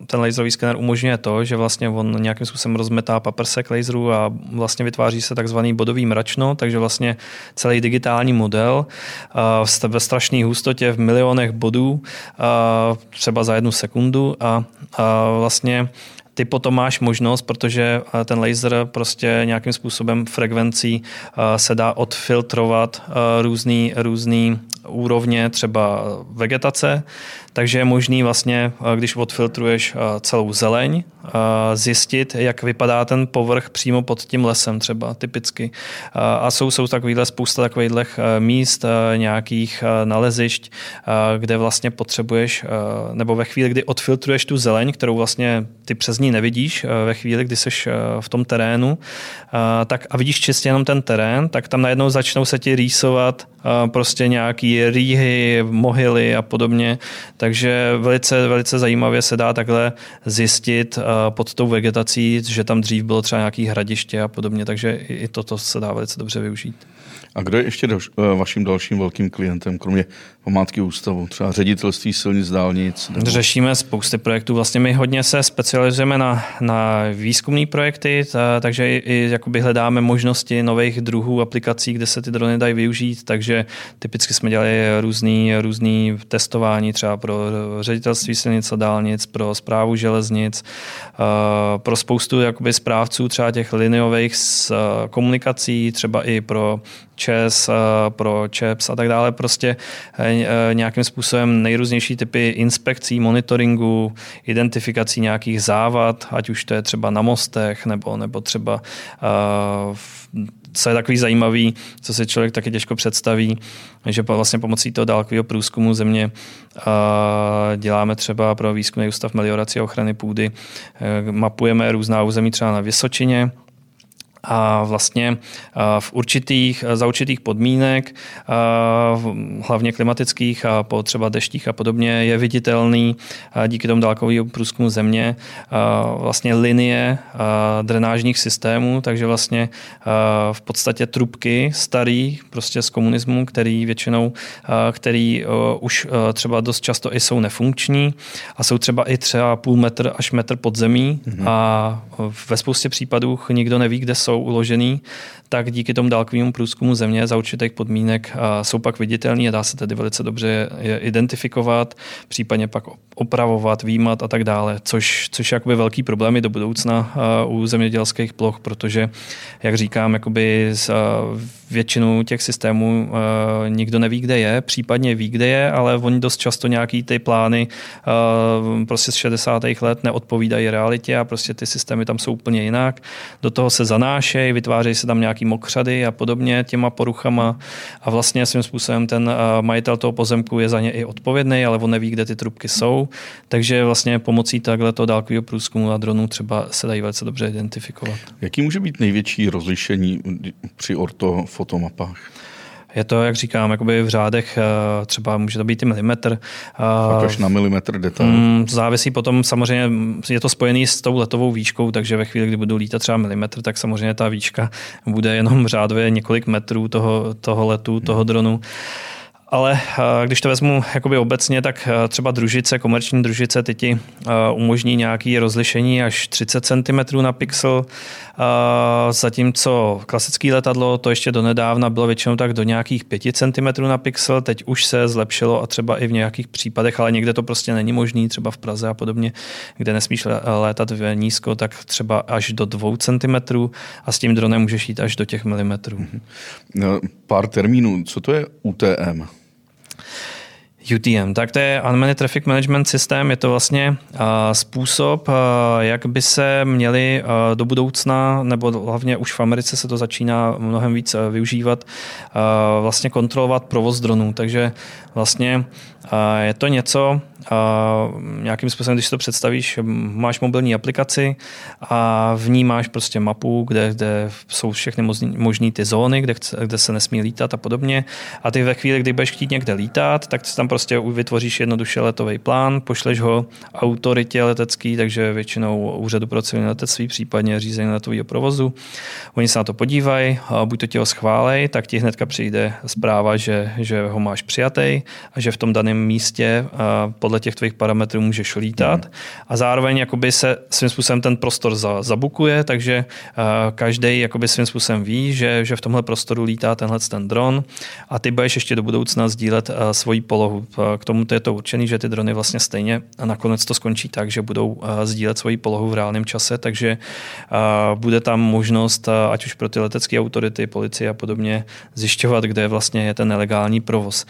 ten laserový skener umožňuje to, že vlastně on nějakým způsobem rozmetá paprsek laseru a vlastně vytváří se takzvaný bodový mračno, takže vlastně celý digitální model ve strašné hustotě v milionech bodů, třeba za jednu sekundu a vlastně ty potom máš možnost, protože eh, ten laser prostě nějakým způsobem frekvencí eh, se dá odfiltrovat eh, různý, různý úrovně třeba vegetace, takže je možný vlastně, když odfiltruješ celou zeleň, zjistit, jak vypadá ten povrch přímo pod tím lesem třeba typicky. A jsou, jsou takovýhle spousta takových míst, nějakých nalezišť, kde vlastně potřebuješ, nebo ve chvíli, kdy odfiltruješ tu zeleň, kterou vlastně ty přes ní nevidíš ve chvíli, kdy jsi v tom terénu, tak a vidíš čistě jenom ten terén, tak tam najednou začnou se ti rýsovat prostě nějaký rýhy, mohyly a podobně. Takže velice, velice zajímavě se dá takhle zjistit pod tou vegetací, že tam dřív bylo třeba nějaký hradiště a podobně, takže i toto se dá velice dobře využít. A kdo je ještě eh, vaším dalším velkým klientem, kromě památky ústavu, třeba ředitelství silnic, dálnic? Nebo... Řešíme spousty projektů. Vlastně my hodně se specializujeme na, na výzkumné projekty, ta, takže i, i jakoby hledáme možnosti nových druhů aplikací, kde se ty drony dají využít, takže typicky jsme dělali různý, různý testování třeba pro ředitelství silnic a dálnic, pro zprávu železnic, uh, pro spoustu jakoby správců třeba těch liniových uh, komunikací, třeba i pro ČES, eh, pro ČEPS a tak dále, prostě eh, eh, nějakým způsobem nejrůznější typy inspekcí, monitoringu, identifikací nějakých závad, ať už to je třeba na mostech, nebo, nebo třeba co je takový zajímavý, co si člověk taky těžko představí, že vlastně pomocí toho dálkového průzkumu země děláme třeba pro výzkumný ústav meliorace a ochrany půdy, mapujeme různá území třeba na Vysočině, a vlastně v určitých, za určitých podmínek, hlavně klimatických a po třeba deštích a podobně, je viditelný díky tomu dálkovému průzkumu země vlastně linie drenážních systémů, takže vlastně v podstatě trubky starý prostě z komunismu, který většinou, který už třeba dost často i jsou nefunkční a jsou třeba i třeba půl metr až metr pod zemí mm-hmm. a ve spoustě případů nikdo neví, kde jsou jsou uložený, tak díky tomu dálkovému průzkumu země za určitých podmínek jsou pak viditelný a dá se tedy velice dobře je identifikovat, případně pak opravovat, výjímat a tak dále, což, což je jakoby velký problémy do budoucna u zemědělských ploch, protože, jak říkám, jakoby většinu těch systémů nikdo neví, kde je, případně ví, kde je, ale oni dost často nějaký ty plány prostě z 60. let neodpovídají realitě a prostě ty systémy tam jsou úplně jinak. Do toho se zanášejí, vytvářejí se tam nějaký mokřady a podobně těma poruchama a vlastně svým způsobem ten majitel toho pozemku je za ně i odpovědný, ale on neví, kde ty trubky jsou takže vlastně pomocí takhle toho dálkového průzkumu a dronů třeba se dají velice dobře identifikovat. Jaký může být největší rozlišení při ortofotomapách? Je to, jak říkám, jakoby v řádech, eh, třeba může to být i milimetr. Fakt až na milimetr detail. Mm, závisí potom, samozřejmě je to spojený s tou letovou výškou, takže ve chvíli, kdy budu lítat třeba milimetr, tak samozřejmě ta výška bude jenom řádově několik metrů toho, toho letu, toho dronu. Ale eh, když to vezmu jakoby obecně, tak eh, třeba družice, komerční družice, ty ti eh, umožní nějaké rozlišení až 30 cm na pixel, zatímco klasické letadlo, to ještě donedávna bylo většinou tak do nějakých 5 cm na pixel, teď už se zlepšilo a třeba i v nějakých případech, ale někde to prostě není možný, třeba v Praze a podobně, kde nesmíš létat nízko, tak třeba až do 2 cm a s tím dronem můžeš jít až do těch milimetrů. Mhm. No, pár termínů, co to je UTM? UTM, tak to je Unmanned Traffic Management System, je to vlastně uh, způsob, uh, jak by se měli uh, do budoucna, nebo hlavně už v Americe se to začíná mnohem víc využívat, vlastně kontrolovat provoz dronů. Takže vlastně je to něco, nějakým způsobem, když si to představíš, máš mobilní aplikaci a v ní máš prostě mapu, kde, kde jsou všechny možné ty zóny, kde, kde se nesmí lítat a podobně. A ty ve chvíli, kdy budeš chtít někde lítat, tak tam prostě vytvoříš jednoduše letový plán, pošleš ho autoritě letecký, takže většinou úřadu pro civilní letectví, případně řízení letového provozu. Oni se na to podívají, buď to ti ho schválej, tak ti hnedka přijde zpráva, že, že ho máš přijatý a že v tom daném místě podle těch tvých parametrů můžeš lítat mm. a zároveň jakoby se svým způsobem ten prostor za, zabukuje, takže každý jakoby svým způsobem ví, že, že v tomhle prostoru lítá tenhle ten dron a ty budeš ještě do budoucna sdílet svoji polohu. K tomu to je to určený, že ty drony vlastně stejně a nakonec to skončí tak, že budou sdílet svoji polohu v reálném čase, takže bude tam možnost, ať už pro ty letecké autority, policie a podobně, zjišťovat, kde vlastně je ten nelegální provoz.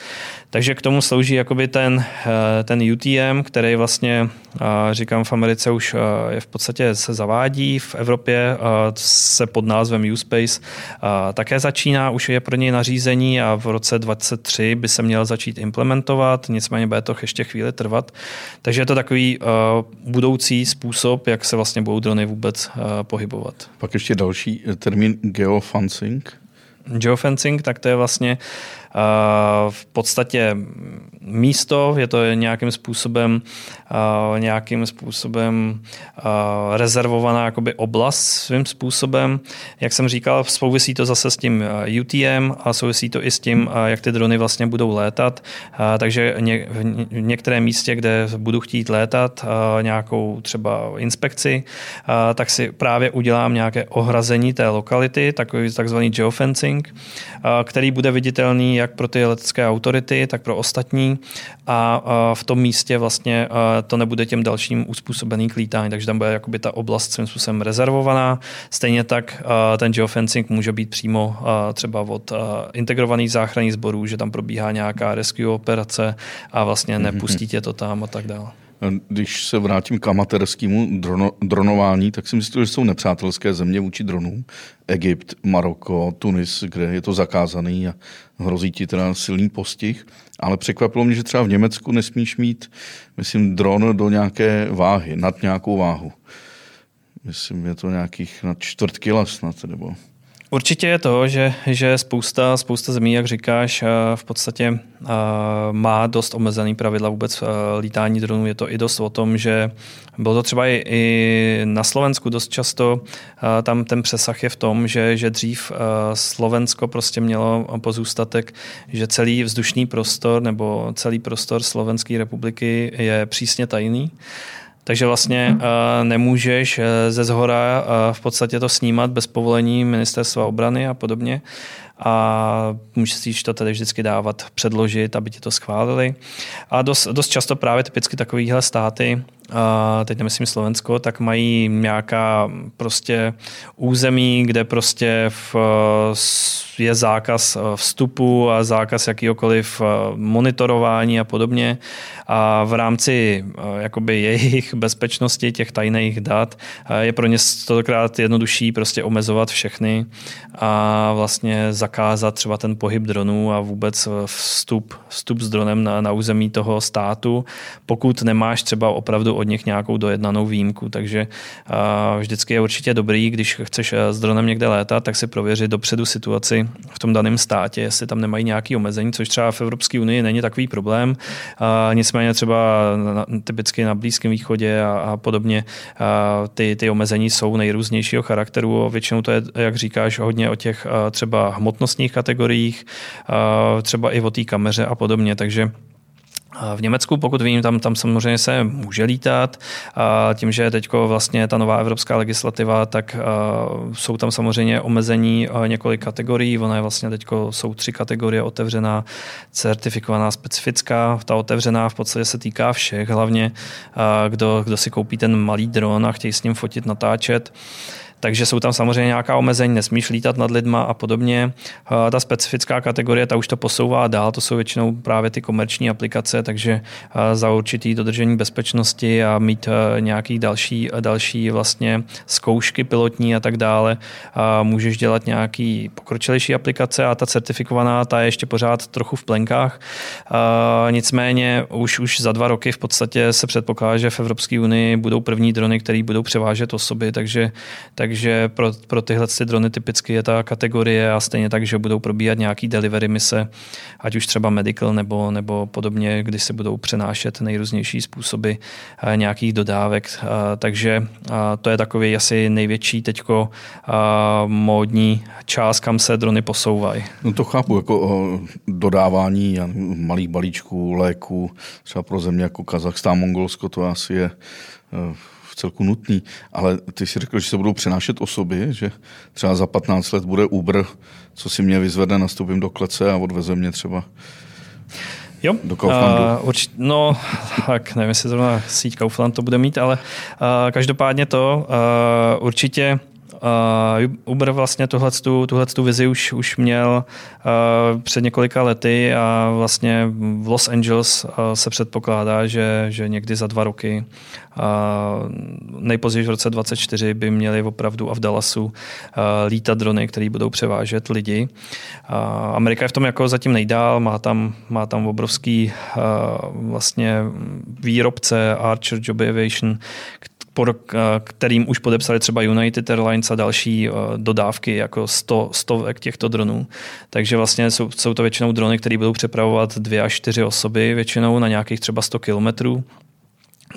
Takže k tomu slouží jakoby ten, eh, ten UTM, který vlastně, eh, říkám, v Americe už eh, je v podstatě se zavádí, v Evropě se pod názvem USpace také začíná, už je pro něj nařízení a v roce 2023 by se měl začít implementovat, nicméně bude to ještě chvíli trvat. Takže je to takový budoucí způsob, jak se vlastně budou drony vůbec pohybovat. Pak ještě další termín geofencing. Geofencing, tak to je vlastně v podstatě místo, je to nějakým způsobem, nějakým způsobem rezervovaná jakoby oblast svým způsobem. Jak jsem říkal, souvisí to zase s tím UTM a souvisí to i s tím, jak ty drony vlastně budou létat. Takže v některém místě, kde budu chtít létat nějakou třeba inspekci, tak si právě udělám nějaké ohrazení té lokality, takový takzvaný geofencing, který bude viditelný jak pro ty letecké autority, tak pro ostatní a v tom místě vlastně to nebude těm dalším uspůsobený k lítání, takže tam bude jakoby ta oblast svým způsobem rezervovaná. Stejně tak ten geofencing může být přímo třeba od integrovaných záchranných sborů, že tam probíhá nějaká rescue operace a vlastně mhm. nepustí tě to tam a tak dále. Když se vrátím k amatérskému drono, dronování, tak si myslím, že jsou nepřátelské země vůči dronům. Egypt, Maroko, Tunis, kde je to zakázaný a hrozí ti teda silný postih. Ale překvapilo mě, že třeba v Německu nesmíš mít, myslím, dron do nějaké váhy, nad nějakou váhu. Myslím, je to nějakých nad čtvrt kila snad, nebo Určitě je to, že, že spousta, spousta zemí, jak říkáš, eh, v podstatě eh, má dost omezený pravidla vůbec eh, lítání dronů. Je to i dost o tom, že bylo to třeba i, i na Slovensku dost často, tam ten přesah je v tom, že, že dřív Slovensko prostě mělo pozůstatek, že celý vzdušný prostor nebo celý prostor Slovenské republiky je přísně tajný. Takže vlastně uh, nemůžeš uh, ze zhora uh, v podstatě to snímat bez povolení ministerstva obrany a podobně. A můžeš to tady vždycky dávat, předložit, aby ti to schválili. A dost, dost často právě typicky takovýhle státy teď nemyslím Slovensko, tak mají nějaká prostě území, kde prostě v, je zákaz vstupu a zákaz jakýkoliv monitorování a podobně. A v rámci jakoby jejich bezpečnosti, těch tajných dat, je pro ně stokrát jednodušší prostě omezovat všechny a vlastně zakázat třeba ten pohyb dronů a vůbec vstup, vstup s dronem na, na území toho státu, pokud nemáš třeba opravdu od nich nějakou dojednanou výjimku. Takže vždycky je určitě dobrý, když chceš eh, s dronem někde létat, tak si prověřit dopředu situaci v tom daném státě, jestli tam nemají nějaké omezení, což třeba v Evropské unii není takový problém. Nicméně třeba typicky na Blízkém východě a, podobně ty, ty omezení jsou nejrůznějšího charakteru. Většinou to je, jak říkáš, hodně o těch třeba hmotnostních kategoriích, třeba i o té kameře a podobně. Takže v Německu, pokud vím, tam, tam samozřejmě se může lítat. A tím, že teď vlastně ta nová evropská legislativa, tak jsou tam samozřejmě omezení několik kategorií. Ona je vlastně teď jsou tři kategorie otevřená, certifikovaná, specifická. Ta otevřená v podstatě se týká všech, hlavně kdo, kdo si koupí ten malý dron a chtějí s ním fotit, natáčet takže jsou tam samozřejmě nějaká omezení, nesmíš lítat nad lidma a podobně. Ta specifická kategorie, ta už to posouvá dál, to jsou většinou právě ty komerční aplikace, takže za určitý dodržení bezpečnosti a mít nějaký další, další vlastně zkoušky pilotní a tak dále, můžeš dělat nějaký pokročilejší aplikace a ta certifikovaná, ta je ještě pořád trochu v plenkách. Nicméně už, už za dva roky v podstatě se předpokládá, že v Evropské unii budou první drony, které budou převážet osoby, takže, takže takže pro, pro tyhle ty drony typicky je ta kategorie a stejně tak, že budou probíhat nějaký delivery mise, ať už třeba medical nebo, nebo podobně, kdy se budou přenášet nejrůznější způsoby eh, nějakých dodávek. Eh, takže eh, to je takový asi největší teďko módní část, kam se drony posouvají. No to chápu, jako dodávání malých balíčků, léků, třeba pro země jako Kazachstán, Mongolsko, to asi je celku nutný, ale ty si řekl, že se budou přenášet osoby, že třeba za 15 let bude Uber, co si mě vyzvedne, nastoupím do klece a odveze mě třeba Jo, do Kauflandu. Uh, urč, no, tak nevím, jestli zrovna síť Kaufland to bude mít, ale uh, každopádně to uh, určitě Uh, Uber vlastně tuhletu vizi už, už měl uh, před několika lety a vlastně v Los Angeles uh, se předpokládá, že, že někdy za dva roky, uh, nejpozději v roce 2024 by měli opravdu a v Dallasu uh, lítat drony, které budou převážet lidi. Uh, Amerika je v tom jako zatím nejdál, má tam, má tam obrovský uh, vlastně výrobce Archer Job Aviation, kterým už podepsali třeba United Airlines a další eh, dodávky, jako 100, stovek těchto dronů. Takže vlastně jsou, jsou to většinou drony, které budou přepravovat dvě až čtyři osoby, většinou na nějakých třeba 100 kilometrů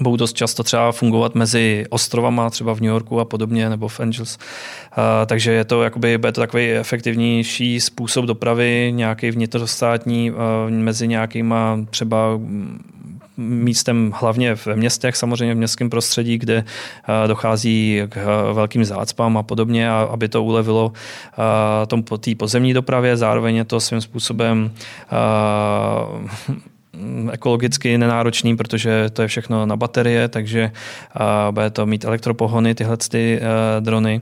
budou dost často třeba fungovat mezi ostrovama, třeba v New Yorku a podobně, nebo v Angels. Uh, takže je to, jakoby, bude to takový efektivnější způsob dopravy, nějaký vnitrostátní, uh, mezi nějakýma třeba místem hlavně v městech, samozřejmě v městském prostředí, kde eh, dochází k eh, velkým zácpám a podobně, a aby to ulevilo eh, tom, té pozemní dopravě. Zároveň je to svým způsobem ekologicky nenáročný, protože to je všechno na baterie, takže bude to mít elektropohony, tyhle ty drony.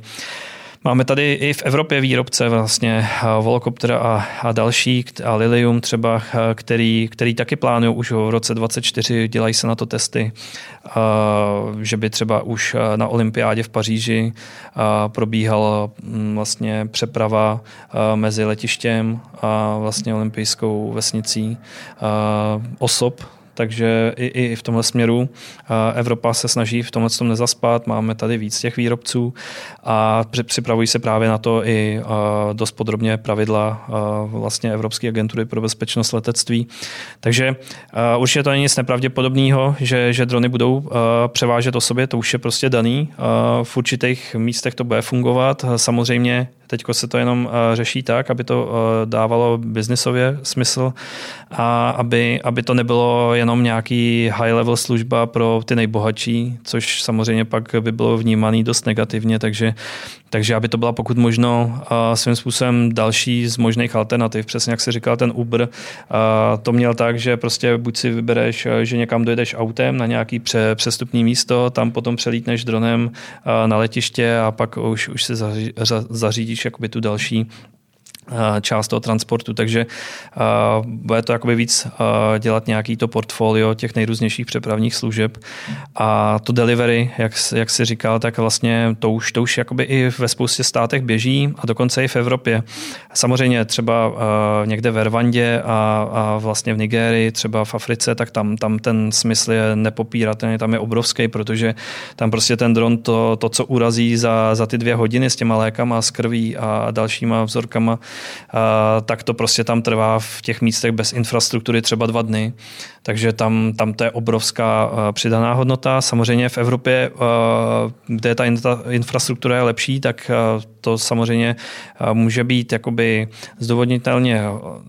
Máme tady i v Evropě výrobce vlastně eh, Volocopter a, a další, a Lilium třeba, eh, který, který taky plánují už v roce 2024, dělají se na to testy, eh, že by třeba už na olympiádě v Paříži probíhala mm, vlastně přeprava mezi letištěm a vlastně olympijskou vesnicí osob takže i, i v tomhle směru Evropa se snaží v tomhle tom nezaspat. Máme tady víc těch výrobců a připravují se právě na to i dost podrobně pravidla vlastně Evropské agentury pro bezpečnost letectví. Takže určitě to není nic nepravděpodobného, že, že drony budou převážet osobě, to už je prostě daný. V určitých místech to bude fungovat. Samozřejmě Teď se to jenom eh, řeší tak, aby to eh, dávalo biznisově smysl a aby, aby to nebylo jenom nějaký high-level služba pro ty nejbohatší, což samozřejmě pak by bylo vnímané dost negativně, takže, takže aby to byla pokud možno eh, svým způsobem další z možných alternativ. Přesně jak si říkal ten Uber, to měl tak, že prostě buď si vybereš, že někam dojedeš autem na nějaký pře, přestupní místo, tam potom přelítneš dronem na letiště a pak už, už si zařídíš zařídíš jakoby tu další část toho transportu, takže uh, bude to jakoby víc uh, dělat nějaký to portfolio těch nejrůznějších přepravních služeb a to delivery, jak, jak si říkal, tak vlastně to už, to už jakoby i ve spoustě státech běží a dokonce i v Evropě. Samozřejmě třeba uh, někde v Rwandě a, a vlastně v Nigérii, třeba v Africe, tak tam, tam ten smysl je nepopíratelný, tam je obrovský, protože tam prostě ten dron to, to co urazí za, za ty dvě hodiny s těma lékama, s krví a dalšíma vzorkama, tak to prostě tam trvá v těch místech bez infrastruktury třeba dva dny. Takže tam, tam to je obrovská přidaná hodnota. Samozřejmě v Evropě, kde ta infrastruktura je lepší, tak to samozřejmě může být jakoby zdůvodnitelně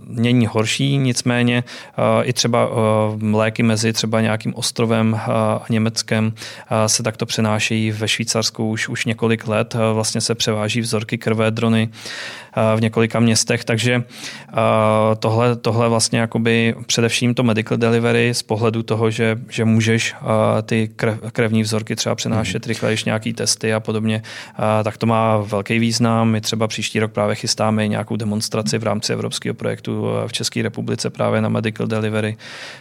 není horší, nicméně i třeba léky mezi třeba nějakým ostrovem a Německem se takto přenášejí ve Švýcarsku už, už několik let. Vlastně se převáží vzorky krve, drony v několika městech, takže tohle, tohle vlastně jakoby především to medical delivery z pohledu toho, že, že můžeš ty krevní vzorky třeba přenášet mm. rychlejš nějaký testy a podobně, tak to má velký význam. My třeba příští rok právě chystáme nějakou demonstraci v rámci evropského projektu v České republice právě na medical delivery,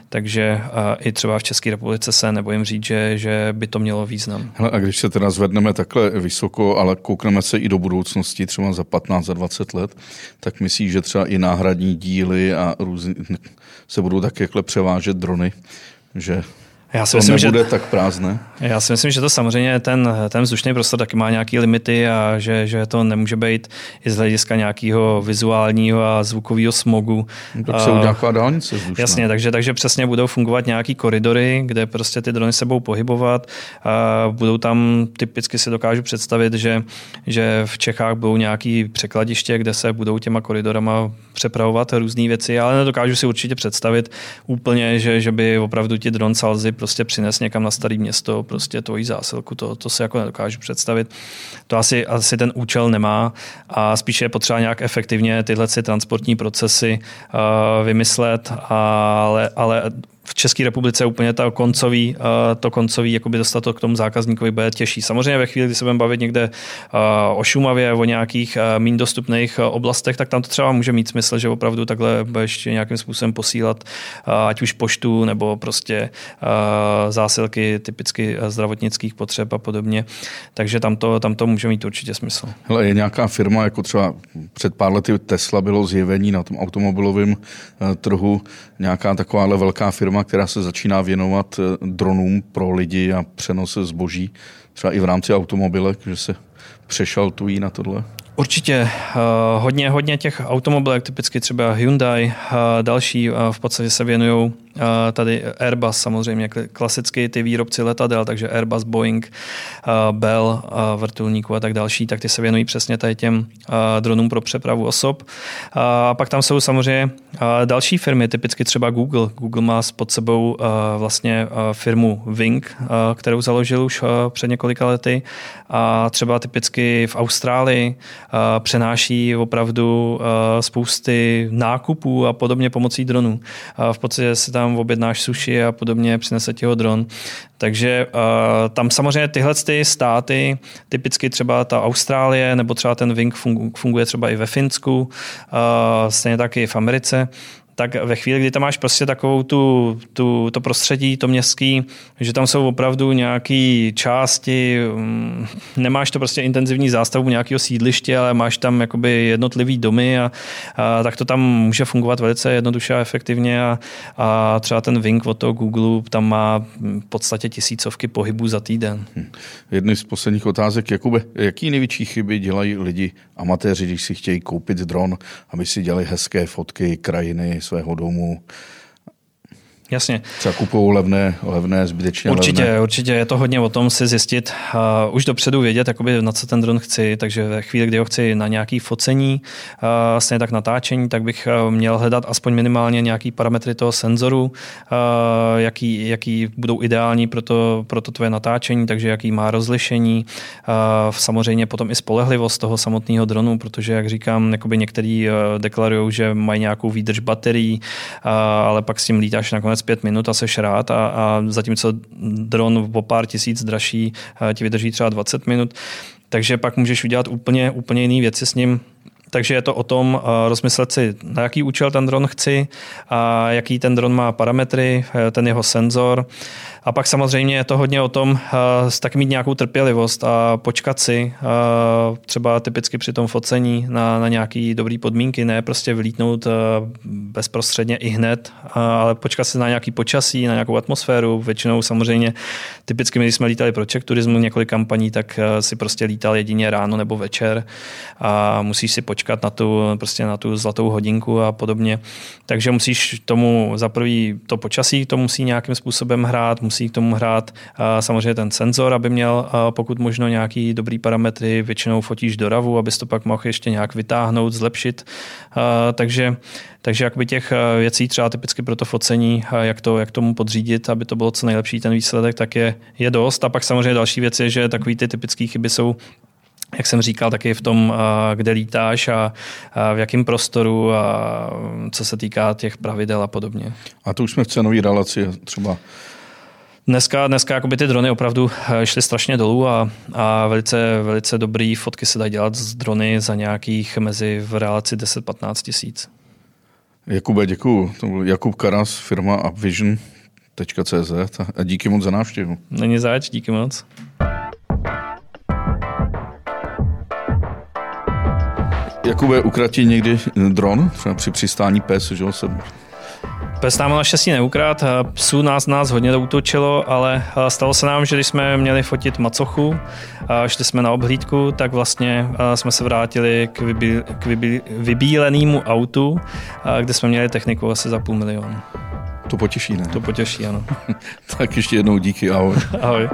takže i třeba v České republice se nebojím říct, že, že by to mělo význam. Hele, a když se teda zvedneme takhle vysoko, ale koukneme se i do budoucnosti, třeba za 15, za 20 let, tak myslíš, že třeba i náhradní díly a různý, se budou tak jakhle převážet drony, že já si to myslím, nebude že, tak prázdné. Já si myslím, že to samozřejmě ten, ten vzdušný prostor taky má nějaké limity a že, že to nemůže být i z hlediska nějakého vizuálního a zvukového smogu. No, tak se udělá dálnice vzdušná. Jasně, takže, takže přesně budou fungovat nějaký koridory, kde prostě ty drony se budou pohybovat. A budou tam, typicky si dokážu představit, že, že v Čechách budou nějaký překladiště, kde se budou těma koridorama přepravovat různé věci, ale nedokážu si určitě představit úplně, že, že by opravdu ti dron salzy prostě přines někam na staré město prostě tvojí zásilku, to, to si jako nedokážu představit. To asi, asi ten účel nemá a spíše je potřeba nějak efektivně tyhle transportní procesy uh, vymyslet, ale, ale v České republice úplně to koncový, eh, to koncový jakoby dostat to k tomu zákazníkovi bude těžší. Samozřejmě ve chvíli, kdy se budeme bavit někde eh, o Šumavě, o nějakých eh, méně dostupných oblastech, tak tam to třeba může mít smysl, že opravdu takhle budeš nějakým způsobem posílat ať už poštu nebo prostě zásilky typicky zdravotnických potřeb a podobně. Takže tam to, tam to může mít určitě smysl. Hele, je nějaká firma, jako třeba před pár lety Tesla bylo zjevení na tom automobilovém trhu, nějaká takováhle velká firma, firma, která se začíná věnovat eh, dronům pro lidi a přenose zboží, třeba i v rámci automobilek, že se přešaltují na tohle? Určitě uh, hodně, hodně těch automobilek, typicky třeba Hyundai, uh, další v podstatě se věnují tady Airbus samozřejmě, klasicky ty výrobci letadel, takže Airbus, Boeing, Bell, vrtulníků a tak další, tak ty se věnují přesně tady těm dronům pro přepravu osob. A pak tam jsou samozřejmě další firmy, typicky třeba Google. Google má pod sebou vlastně firmu Wing, kterou založil už před několika lety a třeba typicky v Austrálii přenáší opravdu spousty nákupů a podobně pomocí dronů. V podstatě se tam objednáš sushi a podobně, přinese ti ho dron. Takže uh, tam samozřejmě tyhle ty státy, typicky třeba ta Austrálie nebo třeba ten Wing funguje třeba i ve Finsku, uh, stejně tak i v Americe, tak ve chvíli, kdy tam máš prostě takovou tu, tu, to prostředí, to městský, že tam jsou opravdu nějaké části, mm, nemáš to prostě intenzivní zástavu nějakého sídliště, ale máš tam jakoby jednotlivý domy a, a tak to tam může fungovat velice jednoduše a efektivně a, a třeba ten Wing od toho Google tam má v podstatě tisícovky pohybů za týden. Hm. Jedny z posledních otázek, Jakube, jaký největší chyby dělají lidi, amatéři, když si chtějí koupit dron, aby si dělali hezké fotky, krajiny, svého domu. Jasně. Třeba kupují levné, levné, zbytečně Určitě, levné. určitě. Je to hodně o tom si zjistit, uh, už dopředu vědět, jakoby, na co ten dron chci, takže ve chvíli, kdy ho chci na nějaký focení, uh, stejně tak natáčení, tak bych uh, měl hledat aspoň minimálně nějaký parametry toho senzoru, uh, jaký, jaký budou ideální pro to, pro to tvoje natáčení, takže jaký má rozlišení, uh, samozřejmě potom i spolehlivost toho samotného dronu, protože, jak říkám, některý uh, deklarují, že mají nějakou výdrž baterií, uh, ale pak s tím lítáš nakonec nakonec pět minut a seš rád a, a zatímco dron o pár tisíc dražší eh, ti vydrží třeba 20 minut, takže pak můžeš udělat úplně, úplně jiné věci s ním, takže je to o tom uh, rozmyslet si, na jaký účel ten dron chci, a jaký ten dron má parametry, eh, ten jeho senzor. A pak samozřejmě je to hodně o tom uh, taky mít nějakou trpělivost a počkat si uh, třeba typicky při tom focení na, na nějaké dobré podmínky, ne prostě vylítnout uh, bezprostředně i hned, ale počkat si na nějaký počasí, na nějakou atmosféru. Většinou samozřejmě typicky, když jsme lítali pro Czech turismu několik kampaní, tak si prostě lítal jedině ráno nebo večer a musíš si počkat počkat na tu, prostě na tu zlatou hodinku a podobně. Takže musíš tomu za prvý to počasí, to musí nějakým způsobem hrát, musí k tomu hrát samozřejmě ten senzor, aby měl pokud možno nějaký dobrý parametry, většinou fotíš do RAVu, abys to pak mohl ještě nějak vytáhnout, zlepšit. Takže takže jakoby těch věcí třeba typicky pro to focení, jak, to, jak tomu podřídit, aby to bylo co nejlepší ten výsledek, tak je, je dost. A pak samozřejmě další věc je, že takový ty typické chyby jsou jak jsem říkal, taky v tom, kde lítáš a v jakém prostoru a co se týká těch pravidel a podobně. A to už jsme v cenové relaci třeba Dneska, dneska jakoby ty drony opravdu šly strašně dolů a, a velice, velice dobrý fotky se dají dělat z drony za nějakých mezi v relaci 10-15 tisíc. Jakube, děkuju. To byl Jakub Karas, firma Upvision.cz a díky moc za návštěvu. Není zač, díky moc. Jakube, ukratí někdy dron, třeba při přistání PES, že se Pes nám naštěstí neukrát, psů nás, nás hodně doutočilo, ale stalo se nám, že když jsme měli fotit macochu, šli jsme na obhlídku, tak vlastně jsme se vrátili k, vybí, k vybí, vybílenému autu, kde jsme měli techniku asi za půl milionu. To potěší, ne? To potěší, ano. tak ještě jednou díky, ahoj. ahoj.